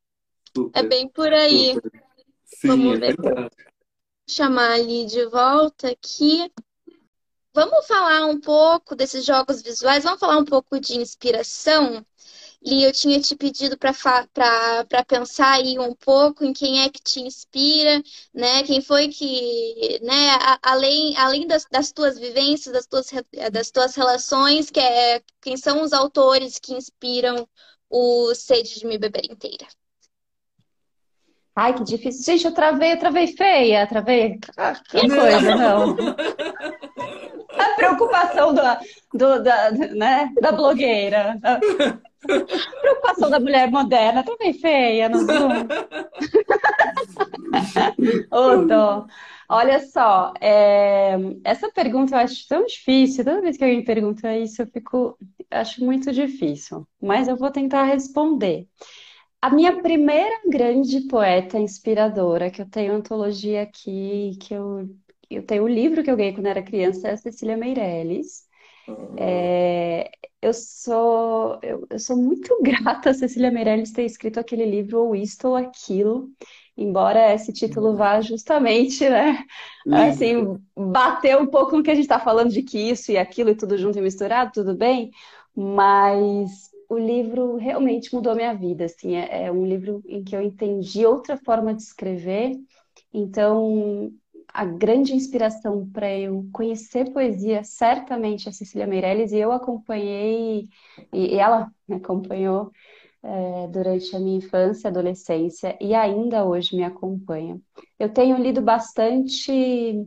é bem por aí. super. Sim, Vamos é ver. verdade. chamar ali de volta aqui. Vamos falar um pouco desses jogos visuais, vamos falar um pouco de inspiração. Li, eu tinha te pedido para para pensar aí um pouco em quem é que te inspira, né? Quem foi que, né? a- além além das, das tuas vivências, das tuas, das tuas relações, que é, quem são os autores que inspiram o Sede de Me Beber Inteira. Ai, que difícil. Gente, eu travei, eu travei feia, travei. Ah, que Não! coisa, não. Preocupação do, da, né, da blogueira. Preocupação da mulher moderna, também feia no Zoom. Ô, dó. Olha só, é, essa pergunta eu acho tão difícil. Toda vez que alguém pergunta isso, eu fico, acho muito difícil. Mas eu vou tentar responder. A minha primeira grande poeta inspiradora, que eu tenho antologia aqui, que eu, eu tenho um livro que eu ganhei quando era criança, é a Cecília Meirelles. É, eu sou, eu, eu, sou muito grata a Cecília Meirelles ter escrito aquele livro Ou Isto ou Aquilo, embora esse título vá justamente, né, assim, bater um pouco no que a gente está falando de que isso e aquilo e tudo junto e misturado, tudo bem, mas o livro realmente mudou minha vida, assim, é, é um livro em que eu entendi outra forma de escrever, então a grande inspiração para eu conhecer poesia certamente a Cecília Meirelles e eu acompanhei e ela me acompanhou é, durante a minha infância, adolescência e ainda hoje me acompanha. Eu tenho lido bastante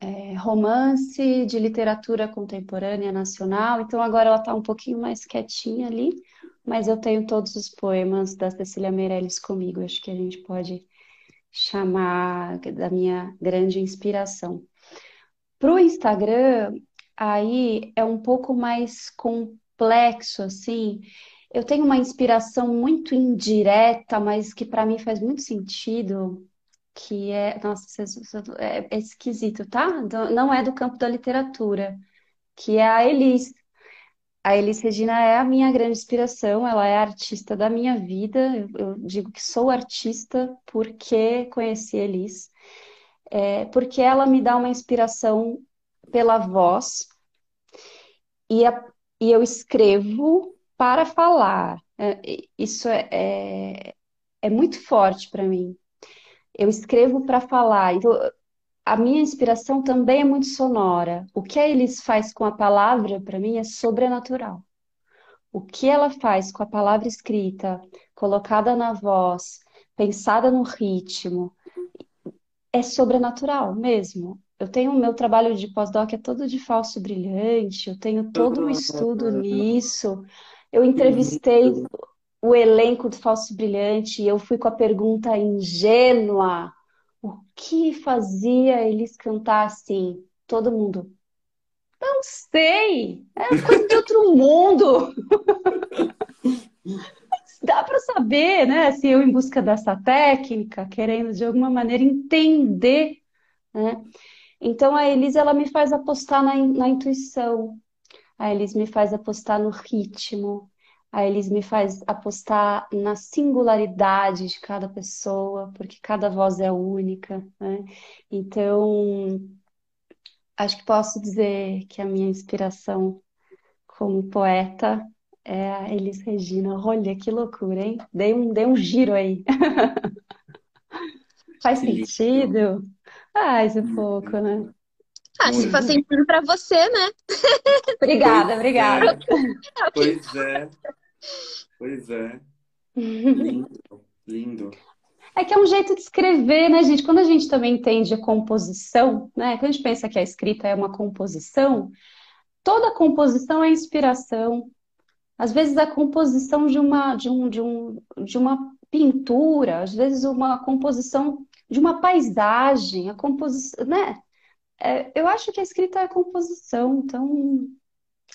é, romance de literatura contemporânea nacional, então agora ela está um pouquinho mais quietinha ali, mas eu tenho todos os poemas da Cecília Meirelles comigo, acho que a gente pode chamar da minha grande inspiração. Para o Instagram, aí é um pouco mais complexo, assim. Eu tenho uma inspiração muito indireta, mas que para mim faz muito sentido, que é, nossa, é, é esquisito, tá? Não é do campo da literatura, que é a Elis. A Elis Regina é a minha grande inspiração, ela é a artista da minha vida. Eu, digo que sou artista porque conheci a Elis, é, porque ela me dá uma inspiração pela voz e, a, e eu escrevo para falar. É, isso é, é, é muito forte para mim. Eu escrevo para falar. Então, a minha inspiração também é muito sonora. O que a Elis faz com a palavra, para mim, é sobrenatural. O que ela faz com a palavra escrita, colocada na voz, pensada no ritmo, é sobrenatural mesmo. Eu tenho o meu trabalho de pós-doc é todo de falso brilhante, eu tenho todo um estudo nisso. Eu entrevistei o elenco do Falso Brilhante e eu fui com a pergunta ingênua: o que fazia eles cantar assim? Todo mundo. Não sei, é coisa de outro mundo. Dá para saber, né? Se eu em busca dessa técnica, querendo de alguma maneira entender, né? Então a Elise ela me faz apostar na, na intuição, a Elise me faz apostar no ritmo, a Elis me faz apostar na singularidade de cada pessoa, porque cada voz é única, né? Então, acho que posso dizer que a minha inspiração como poeta é a Elis Regina. Olha que loucura, hein? Dei um, dei um giro aí. Faz sentido? Faz um pouco, né? Ah, se faz sentido para você, né? Obrigada, obrigada. Pois é. Pois é. Lindo, lindo. É que é um jeito de escrever, né, gente? Quando a gente também entende a composição, né? Quando a gente pensa que a escrita é uma composição, toda composição é inspiração. Às vezes a composição de uma, de um, de um, de uma pintura, às vezes uma composição de uma paisagem, a composição, né? É, eu acho que a escrita é a composição, então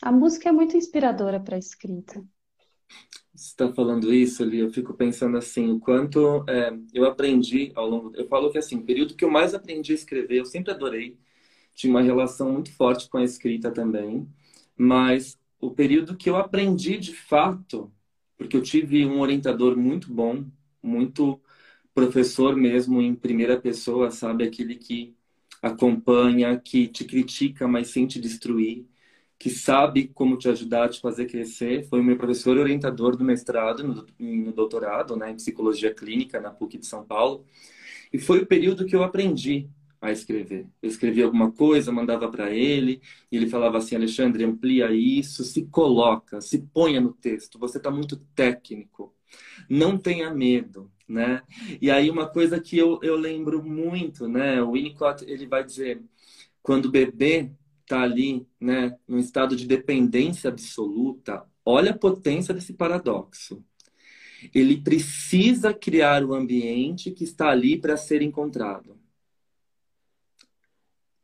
a música é muito inspiradora para a escrita. Está falando isso ali, eu fico pensando assim, o quanto é, eu aprendi ao longo. Eu falo que assim, o período que eu mais aprendi a escrever, eu sempre adorei, tinha uma relação muito forte com a escrita também, mas o período que eu aprendi de fato, porque eu tive um orientador muito bom, muito professor mesmo em primeira pessoa, sabe? Aquele que acompanha, que te critica, mas sem te destruir que sabe como te ajudar a te fazer crescer. Foi o meu professor orientador do mestrado no, no doutorado, né, em psicologia clínica na PUC de São Paulo. E foi o período que eu aprendi a escrever. Eu escrevia alguma coisa, mandava para ele, e ele falava assim: Alexandre, amplia isso, se coloca, se ponha no texto. Você está muito técnico. Não tenha medo, né? E aí uma coisa que eu, eu lembro muito, né? O Winnicott ele vai dizer: quando bebê está ali, né, num estado de dependência absoluta, olha a potência desse paradoxo. Ele precisa criar o ambiente que está ali para ser encontrado.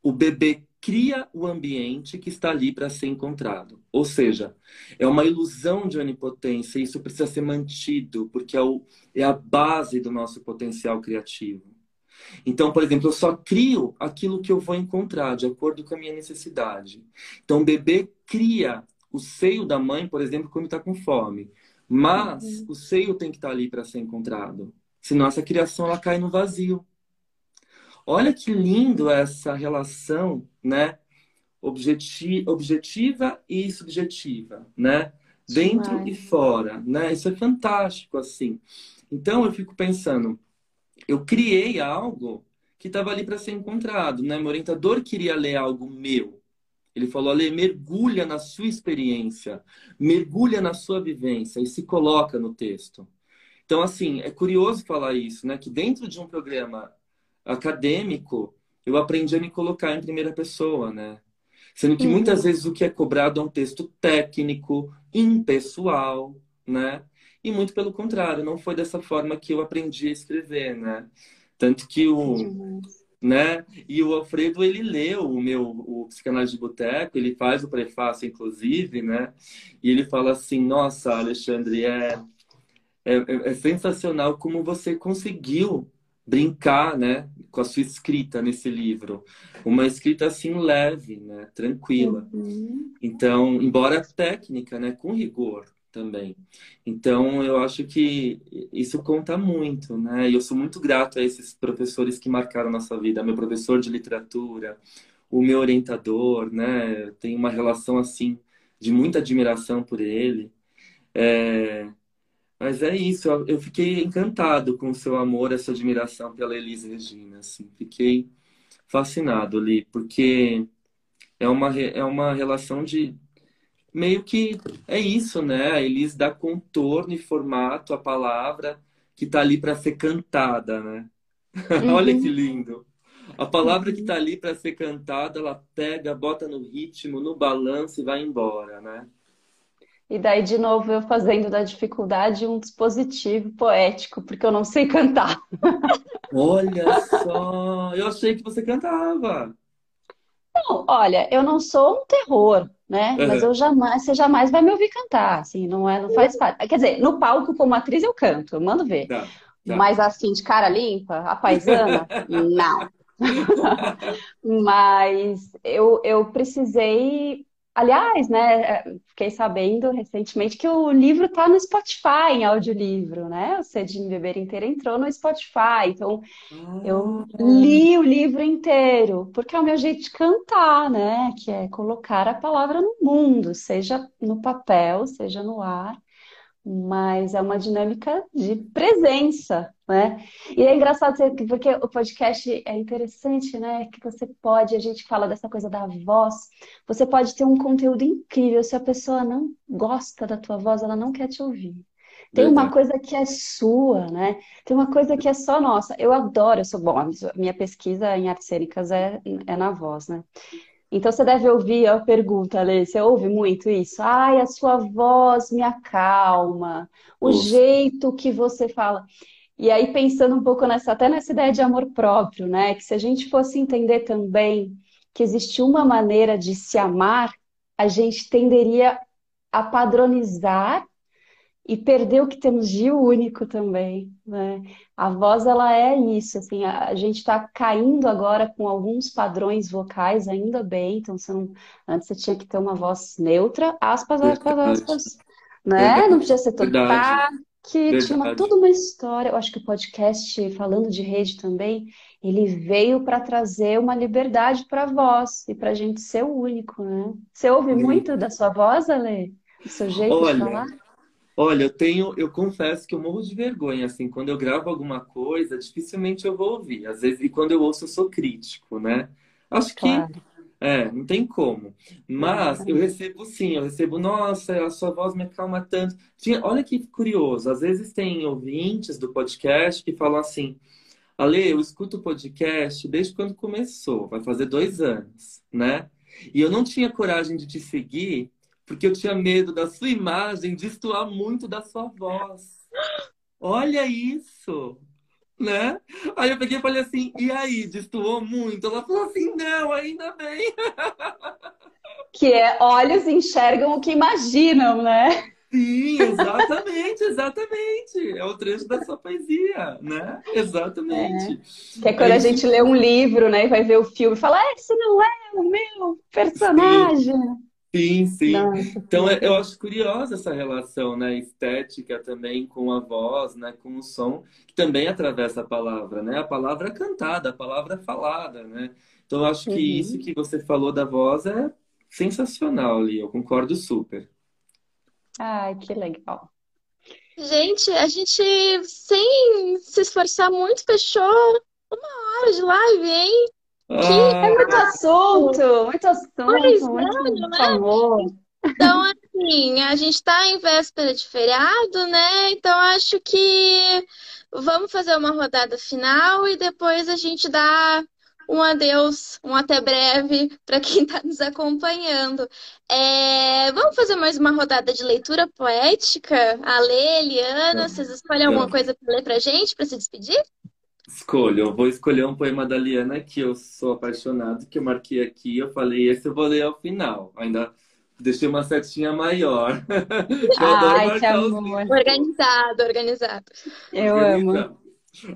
O bebê cria o ambiente que está ali para ser encontrado. Ou seja, é uma ilusão de onipotência e isso precisa ser mantido, porque é, o, é a base do nosso potencial criativo. Então, por exemplo, eu só crio aquilo que eu vou encontrar, de acordo com a minha necessidade. Então, o bebê cria o seio da mãe, por exemplo, quando está com fome. Mas uhum. o seio tem que estar tá ali para ser encontrado. Senão essa criação ela cai no vazio. Olha que lindo essa relação, né? Objeti objetiva e subjetiva, né? Dentro e fora, né? Isso é fantástico, assim. Então eu fico pensando, eu criei algo que estava ali para ser encontrado, né? Meu orientador queria ler algo meu. Ele falou, Ale, mergulha na sua experiência, mergulha na sua vivência e se coloca no texto. Então, assim, é curioso falar isso, né? Que dentro de um programa acadêmico, eu aprendi a me colocar em primeira pessoa, né? Sendo que muitas uhum. vezes o que é cobrado é um texto técnico, impessoal, né? E muito pelo contrário, não foi dessa forma que eu aprendi a escrever, né? Tanto que o, né? E o Alfredo ele leu o meu o Psicanálise de Boteco, ele faz o prefácio inclusive, né? E ele fala assim: "Nossa, Alexandre, é é, é, é sensacional como você conseguiu brincar, né, com a sua escrita nesse livro. Uma escrita assim leve, né, tranquila. Uhum. Então, embora técnica, né, com rigor também. Então, eu acho que isso conta muito, né? E eu sou muito grato a esses professores que marcaram nossa vida, meu professor de literatura, o meu orientador, né? Tenho uma relação assim de muita admiração por ele. É... Mas é isso, eu fiquei encantado com o seu amor, essa admiração pela Elise Regina, assim. Fiquei fascinado ali, porque é uma, é uma relação de meio que é isso, né? A Elise dá contorno e formato à palavra que está ali para ser cantada, né? Uhum. Olha que lindo. A palavra que está ali para ser cantada, ela pega, bota no ritmo, no balanço e vai embora, né? E daí, de novo, eu fazendo da dificuldade um dispositivo poético, porque eu não sei cantar. Olha só! Eu achei que você cantava. Não, olha, eu não sou um terror, né? Uhum. Mas eu jamais, você jamais vai me ouvir cantar, assim, não é, não faz parte. Quer dizer, no palco como atriz eu canto, eu mando ver. Tá, tá. Mas assim, de cara limpa, a paisana, não. Mas eu, eu precisei Aliás, né, é, fiquei sabendo recentemente que o livro está no Spotify, em audiolivro, né? O Cedinho Beber Inteiro entrou no Spotify. Então, ah, eu li o livro inteiro, porque é o meu jeito de cantar, né? Que é colocar a palavra no mundo, seja no papel, seja no ar mas é uma dinâmica de presença, né? E é engraçado porque o podcast é interessante, né? Que você pode, a gente fala dessa coisa da voz, você pode ter um conteúdo incrível, se a pessoa não gosta da tua voz, ela não quer te ouvir. Tem uma coisa que é sua, né? Tem uma coisa que é só nossa. Eu adoro, eu sou bom, minha pesquisa em artes cênicas é, é na voz, né? Então você deve ouvir a pergunta, Lê, você ouve muito isso? Ai, a sua voz me acalma, o Ufa. jeito que você fala. E aí, pensando um pouco nessa, até nessa ideia de amor próprio, né? Que se a gente fosse entender também que existe uma maneira de se amar, a gente tenderia a padronizar e perder o que temos de único também, né? A voz ela é isso, assim, a, gente está caindo agora com alguns padrões vocais, ainda bem, então você não, antes você tinha que ter uma voz neutra, aspas, aspas, aspas, né? Verdade. Não podia ser todo que tinha uma, toda uma história. Eu acho que o podcast, falando de rede também, ele veio para trazer uma liberdade para a voz e para a gente ser o único, né? Você ouve muito da sua voz, Ale? Do seu jeito Olha, de falar? Olha, eu tenho, eu confesso que eu morro de vergonha, assim, quando eu gravo alguma coisa, dificilmente eu vou ouvir. Às vezes, e quando eu ouço, eu sou crítico, né? Acho que claro. é, não tem como. Mas eu recebo sim, eu recebo, nossa, a sua voz me acalma tanto. Tinha, olha que curioso, às vezes tem ouvintes do podcast que falam assim, Ale, eu escuto o podcast desde quando começou, vai fazer dois anos, né? E eu não tinha coragem de te seguir porque eu tinha medo da sua imagem destoar muito da sua voz. Olha isso! Né? Aí eu peguei e falei assim, e aí, destoou muito? Ela falou assim, não, ainda bem. Que é olhos enxergam o que imaginam, né? Sim, exatamente, exatamente. É o trecho da sua poesia, né? Exatamente. É. Que é quando a gente lê um livro, né, e vai ver o filme e fala, esse não é o meu personagem. Sim, sim. Nossa, então é, eu acho curiosa essa relação, né, estética também com a voz, né, com o som, que também atravessa a palavra, né? A palavra cantada, a palavra falada, né? Então eu acho que uhum. isso que você falou da voz é sensacional, Li, eu concordo super. Ai, que legal. Gente, a gente, sem se esforçar muito, fechou uma hora de live, hein? Ah. É muito assunto, muito assunto, pois muito, né? amor. Então, assim, a gente está em véspera de feriado, né? Então, acho que vamos fazer uma rodada final e depois a gente dá um adeus, um até breve para quem está nos acompanhando. É, vamos fazer mais uma rodada de leitura poética? Ale, Eliana, vocês escolhem alguma coisa para ler para gente, para se despedir? Escolho, eu vou escolher um poema da Liana que eu sou apaixonado, que eu marquei aqui. Eu falei, esse eu vou ler ao final. Ainda deixei uma setinha maior. eu Ai, que amor. Organizado, organizado. Eu organizado. amo.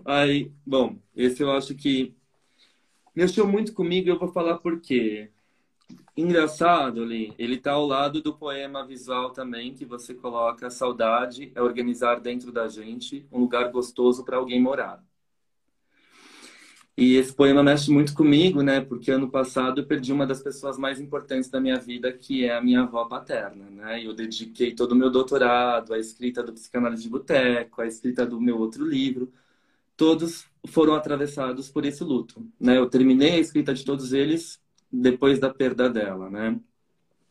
Aí, bom, esse eu acho que mexeu muito comigo, eu vou falar por quê. Engraçado, Li, ele está ao lado do poema visual também, que você coloca saudade é organizar dentro da gente um lugar gostoso para alguém morar. E esse poema mexe muito comigo, né? Porque ano passado eu perdi uma das pessoas mais importantes da minha vida, que é a minha avó paterna, né? Eu dediquei todo o meu doutorado à escrita do Psicanálise de Boteco, à escrita do meu outro livro, todos foram atravessados por esse luto. Né? Eu terminei a escrita de todos eles depois da perda dela. Né?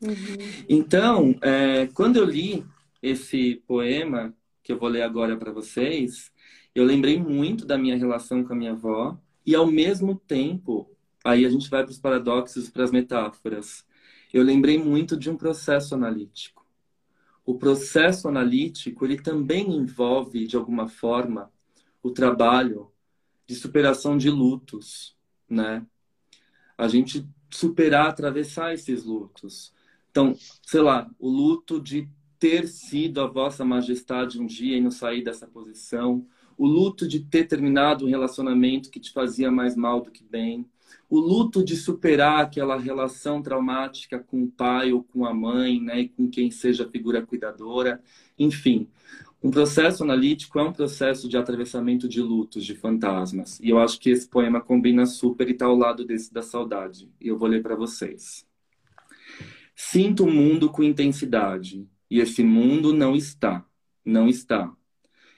Uhum. Então, é, quando eu li esse poema, que eu vou ler agora para vocês, eu lembrei muito da minha relação com a minha avó e, ao mesmo tempo, aí a gente vai para os paradoxos, para as metáforas, eu lembrei muito de um processo analítico. O processo analítico, ele também envolve, de alguma forma, o trabalho de superação de lutos, né? A gente superar, atravessar esses lutos. Então, sei lá, o luto de ter sido a vossa majestade um dia e não sair dessa posição, o luto de ter terminado um relacionamento que te fazia mais mal do que bem, o luto de superar aquela relação traumática com o pai ou com a mãe, né, e com quem seja a figura cuidadora, enfim, um processo analítico é um processo de atravessamento de lutos, de fantasmas. E eu acho que esse poema combina super e está ao lado desse da saudade. E eu vou ler para vocês. Sinto o mundo com intensidade, e esse mundo não está, não está.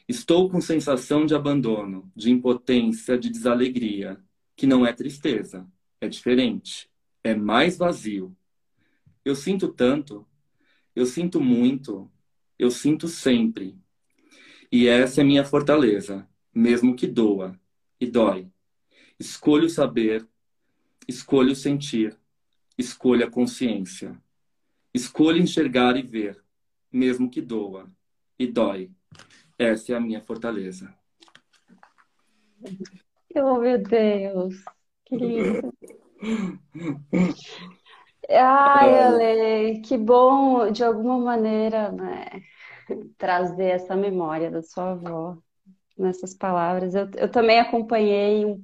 Estou com sensação de abandono, de impotência, de desalegria, que não é tristeza, é diferente, é mais vazio. Eu sinto tanto, eu sinto muito, eu sinto sempre e essa é minha fortaleza, mesmo que doa e dói. Escolho saber, escolho sentir, escolho a consciência. Escolho enxergar e ver, mesmo que doa e dói. Essa é a minha fortaleza. Oh, meu Deus, que lindo. Ai, Ale, que bom, de alguma maneira, né? trazer essa memória da sua avó nessas palavras. Eu, eu também acompanhei,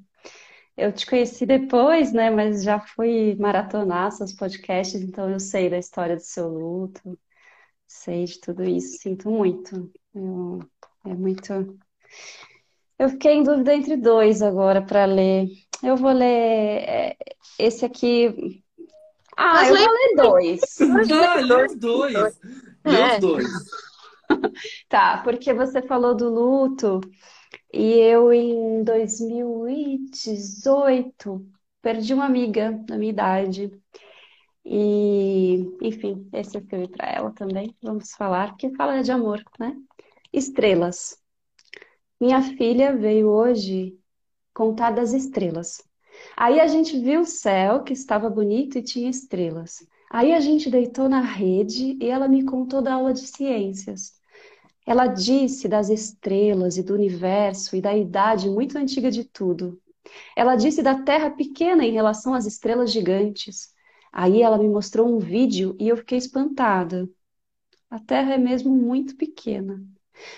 eu te conheci depois, né? Mas já fui maratonar seus podcasts, então eu sei da história do seu luto, sei de tudo isso, sinto muito. Eu, é muito. Eu fiquei em dúvida entre dois agora para ler. Eu vou ler é, esse aqui. Ah, Mas eu vou ler dois. Ah, lê os dois. Lê os dois. Tá, porque você falou do luto e eu em 2018 perdi uma amiga da minha idade. E, enfim, esse eu escrevi para ela também. Vamos falar, porque fala de amor, né? Estrelas. Minha filha veio hoje contar das estrelas. Aí a gente viu o céu, que estava bonito e tinha estrelas. Aí a gente deitou na rede e ela me contou da aula de ciências. Ela disse das estrelas e do universo e da idade muito antiga de tudo. Ela disse da Terra pequena em relação às estrelas gigantes. Aí ela me mostrou um vídeo e eu fiquei espantada. A Terra é mesmo muito pequena.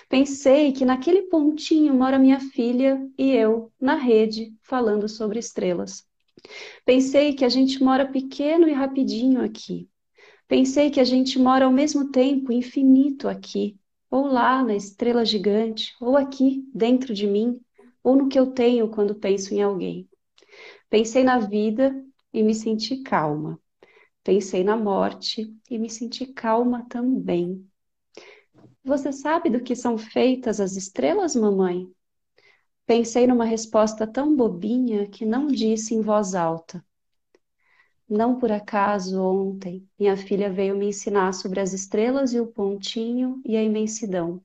Pensei que naquele pontinho mora minha filha e eu, na rede, falando sobre estrelas. Pensei que a gente mora pequeno e rapidinho aqui. Pensei que a gente mora ao mesmo tempo infinito aqui, ou lá na estrela gigante, ou aqui dentro de mim, ou no que eu tenho quando penso em alguém. Pensei na vida e me senti calma. Pensei na morte e me senti calma também. Você sabe do que são feitas as estrelas, mamãe? Pensei numa resposta tão bobinha que não disse em voz alta. Não por acaso ontem minha filha veio me ensinar sobre as estrelas e o pontinho e a imensidão,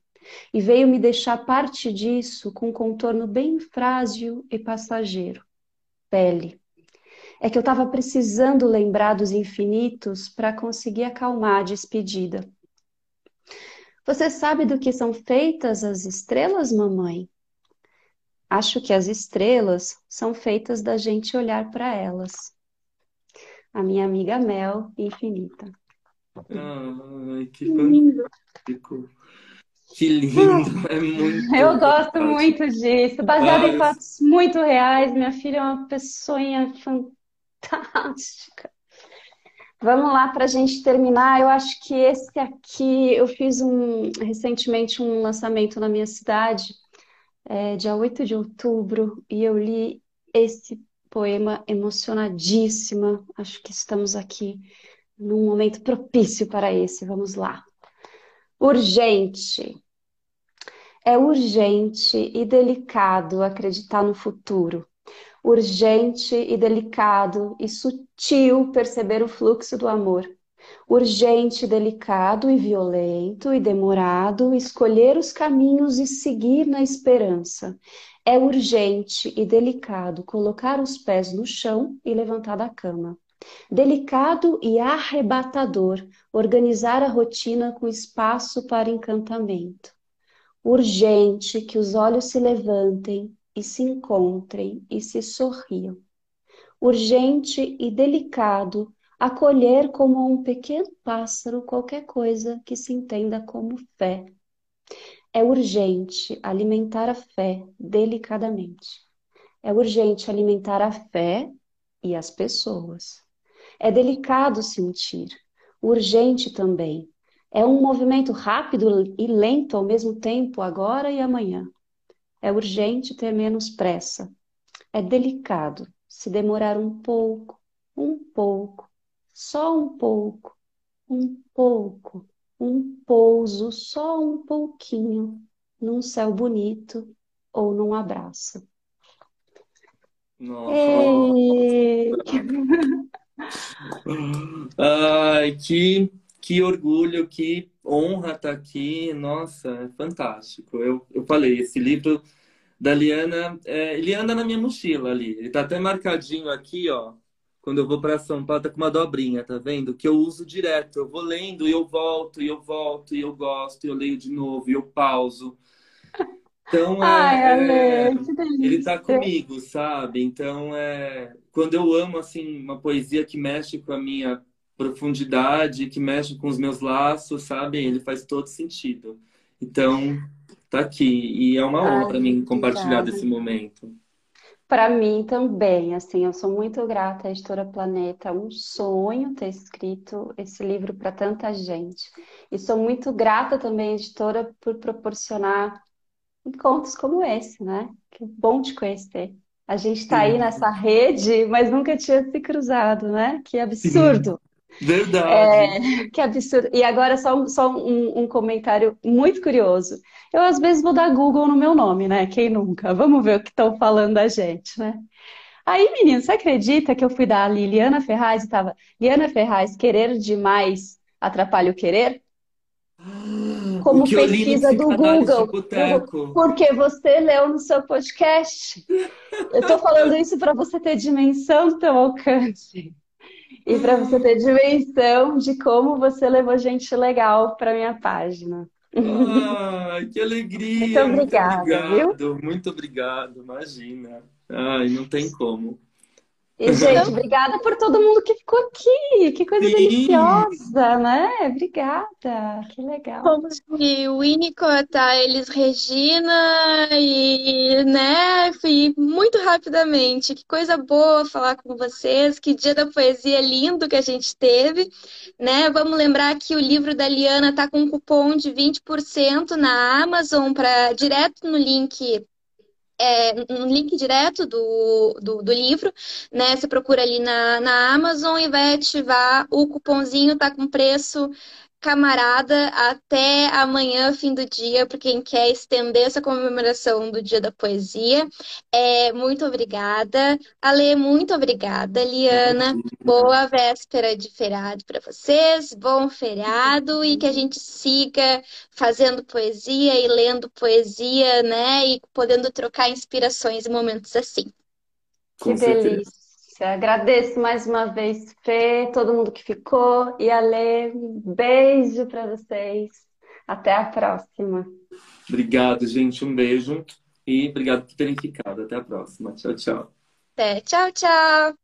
e veio me deixar parte disso com um contorno bem frágil e passageiro. Pele. É que eu estava precisando lembrar dos infinitos para conseguir acalmar a despedida. Você sabe do que são feitas as estrelas, mamãe? Acho que as estrelas são feitas da gente olhar para elas. A minha amiga Mel, infinita. Ai, que fantástico. Que lindo, é muito. Eu gosto fantástico. muito disso. Baseado em fatos muito reais. Minha filha é uma pessoinha fantástica. Vamos lá para a gente terminar. Eu acho que esse aqui, eu fiz um recentemente um lançamento na minha cidade, é, dia 8 de outubro, e eu li esse poema emocionadíssima. Acho que estamos aqui num momento propício para esse. Vamos lá. Urgente. É urgente e delicado acreditar no futuro urgente e delicado e sutil perceber o fluxo do amor. Urgente, delicado e violento e demorado escolher os caminhos e seguir na esperança. É urgente e delicado colocar os pés no chão e levantar da cama. Delicado e arrebatador organizar a rotina com espaço para encantamento. Urgente que os olhos se levantem e se encontrem e se sorriam. Urgente e delicado acolher como um pequeno pássaro qualquer coisa que se entenda como fé. É urgente alimentar a fé delicadamente. É urgente alimentar a fé e as pessoas. É delicado sentir, urgente também. É um movimento rápido e lento ao mesmo tempo, agora e amanhã. É urgente ter menos pressa. É delicado se demorar um pouco, um pouco, só um pouco, um pouco, um pouso, só um pouquinho, num céu bonito ou num abraço. Nossa. Ei. Ai, que, que orgulho, que honra estar tá aqui. Nossa, é fantástico. Eu, eu falei, esse livro da Liana, é, ele anda na minha mochila ali. Ele tá até marcadinho aqui, ó. Quando eu vou para São Paulo, tá com uma dobrinha, tá vendo? Que eu uso direto. Eu vou lendo e eu volto, e eu volto, e eu gosto, e eu leio de novo, e eu pauso. Então, é, Ai, é, ele tá comigo, sabe? Então, é, quando eu amo, assim, uma poesia que mexe com a minha profundidade, que mexe com os meus laços, sabe? Ele faz todo sentido. Então, tá aqui. E é uma honra para mim compartilhar desse momento. Para mim também, assim, eu sou muito grata à Editora Planeta, é um sonho ter escrito esse livro para tanta gente. E sou muito grata também à editora por proporcionar encontros como esse, né? Que bom te conhecer. A gente está aí nessa rede, mas nunca tinha se cruzado, né? Que absurdo. Verdade. É, que absurdo. E agora só, só um, um, comentário muito curioso. Eu às vezes vou dar Google no meu nome, né? Quem nunca? Vamos ver o que estão falando da gente, né? Aí, menino, você acredita que eu fui dar a Liliana Ferraz e tava Liana Ferraz, querer demais atrapalha o querer? como O que eu li no pesquisa do Google, porque você leu no seu podcast. Eu tô falando isso para você ter dimensão do teu alcance e para você ter dimensão de como você levou gente legal para minha página. Ai, que alegria! Muito obrigada, obrigado, muito obrigado, imagina. Ai, não tem como. E, gente, obrigada por todo mundo que ficou aqui. Que coisa Sim. deliciosa, né? Obrigada. Que legal. Fomos de Winnicott a Elis Regina e, né, fui muito rapidamente. Que coisa boa falar com vocês. Que dia da poesia lindo que a gente teve, né? Vamos lembrar que o livro da Liana tá com um cupom de 20% na Amazon para direto no link é, um link direto do, do, do, livro, né? Você procura ali na, na Amazon e vai ativar o cupomzinho, tá com preço camarada até amanhã, fim do dia, para quem quer estender essa comemoração do Dia da Poesia. É, muito obrigada. Ale, muito obrigada. Liana, boa véspera de feriado para vocês, bom feriado e que a gente siga fazendo poesia e lendo poesia, né? E podendo trocar inspirações em momentos assim. Que delícia delícia. Agradeço mais uma vez, Fê, todo mundo que ficou e Ale. Um beijo para vocês. Até a próxima. Obrigado, gente. Um beijo e obrigado por terem ficado. Até a próxima. Tchau, tchau. Até. Tchau, tchau.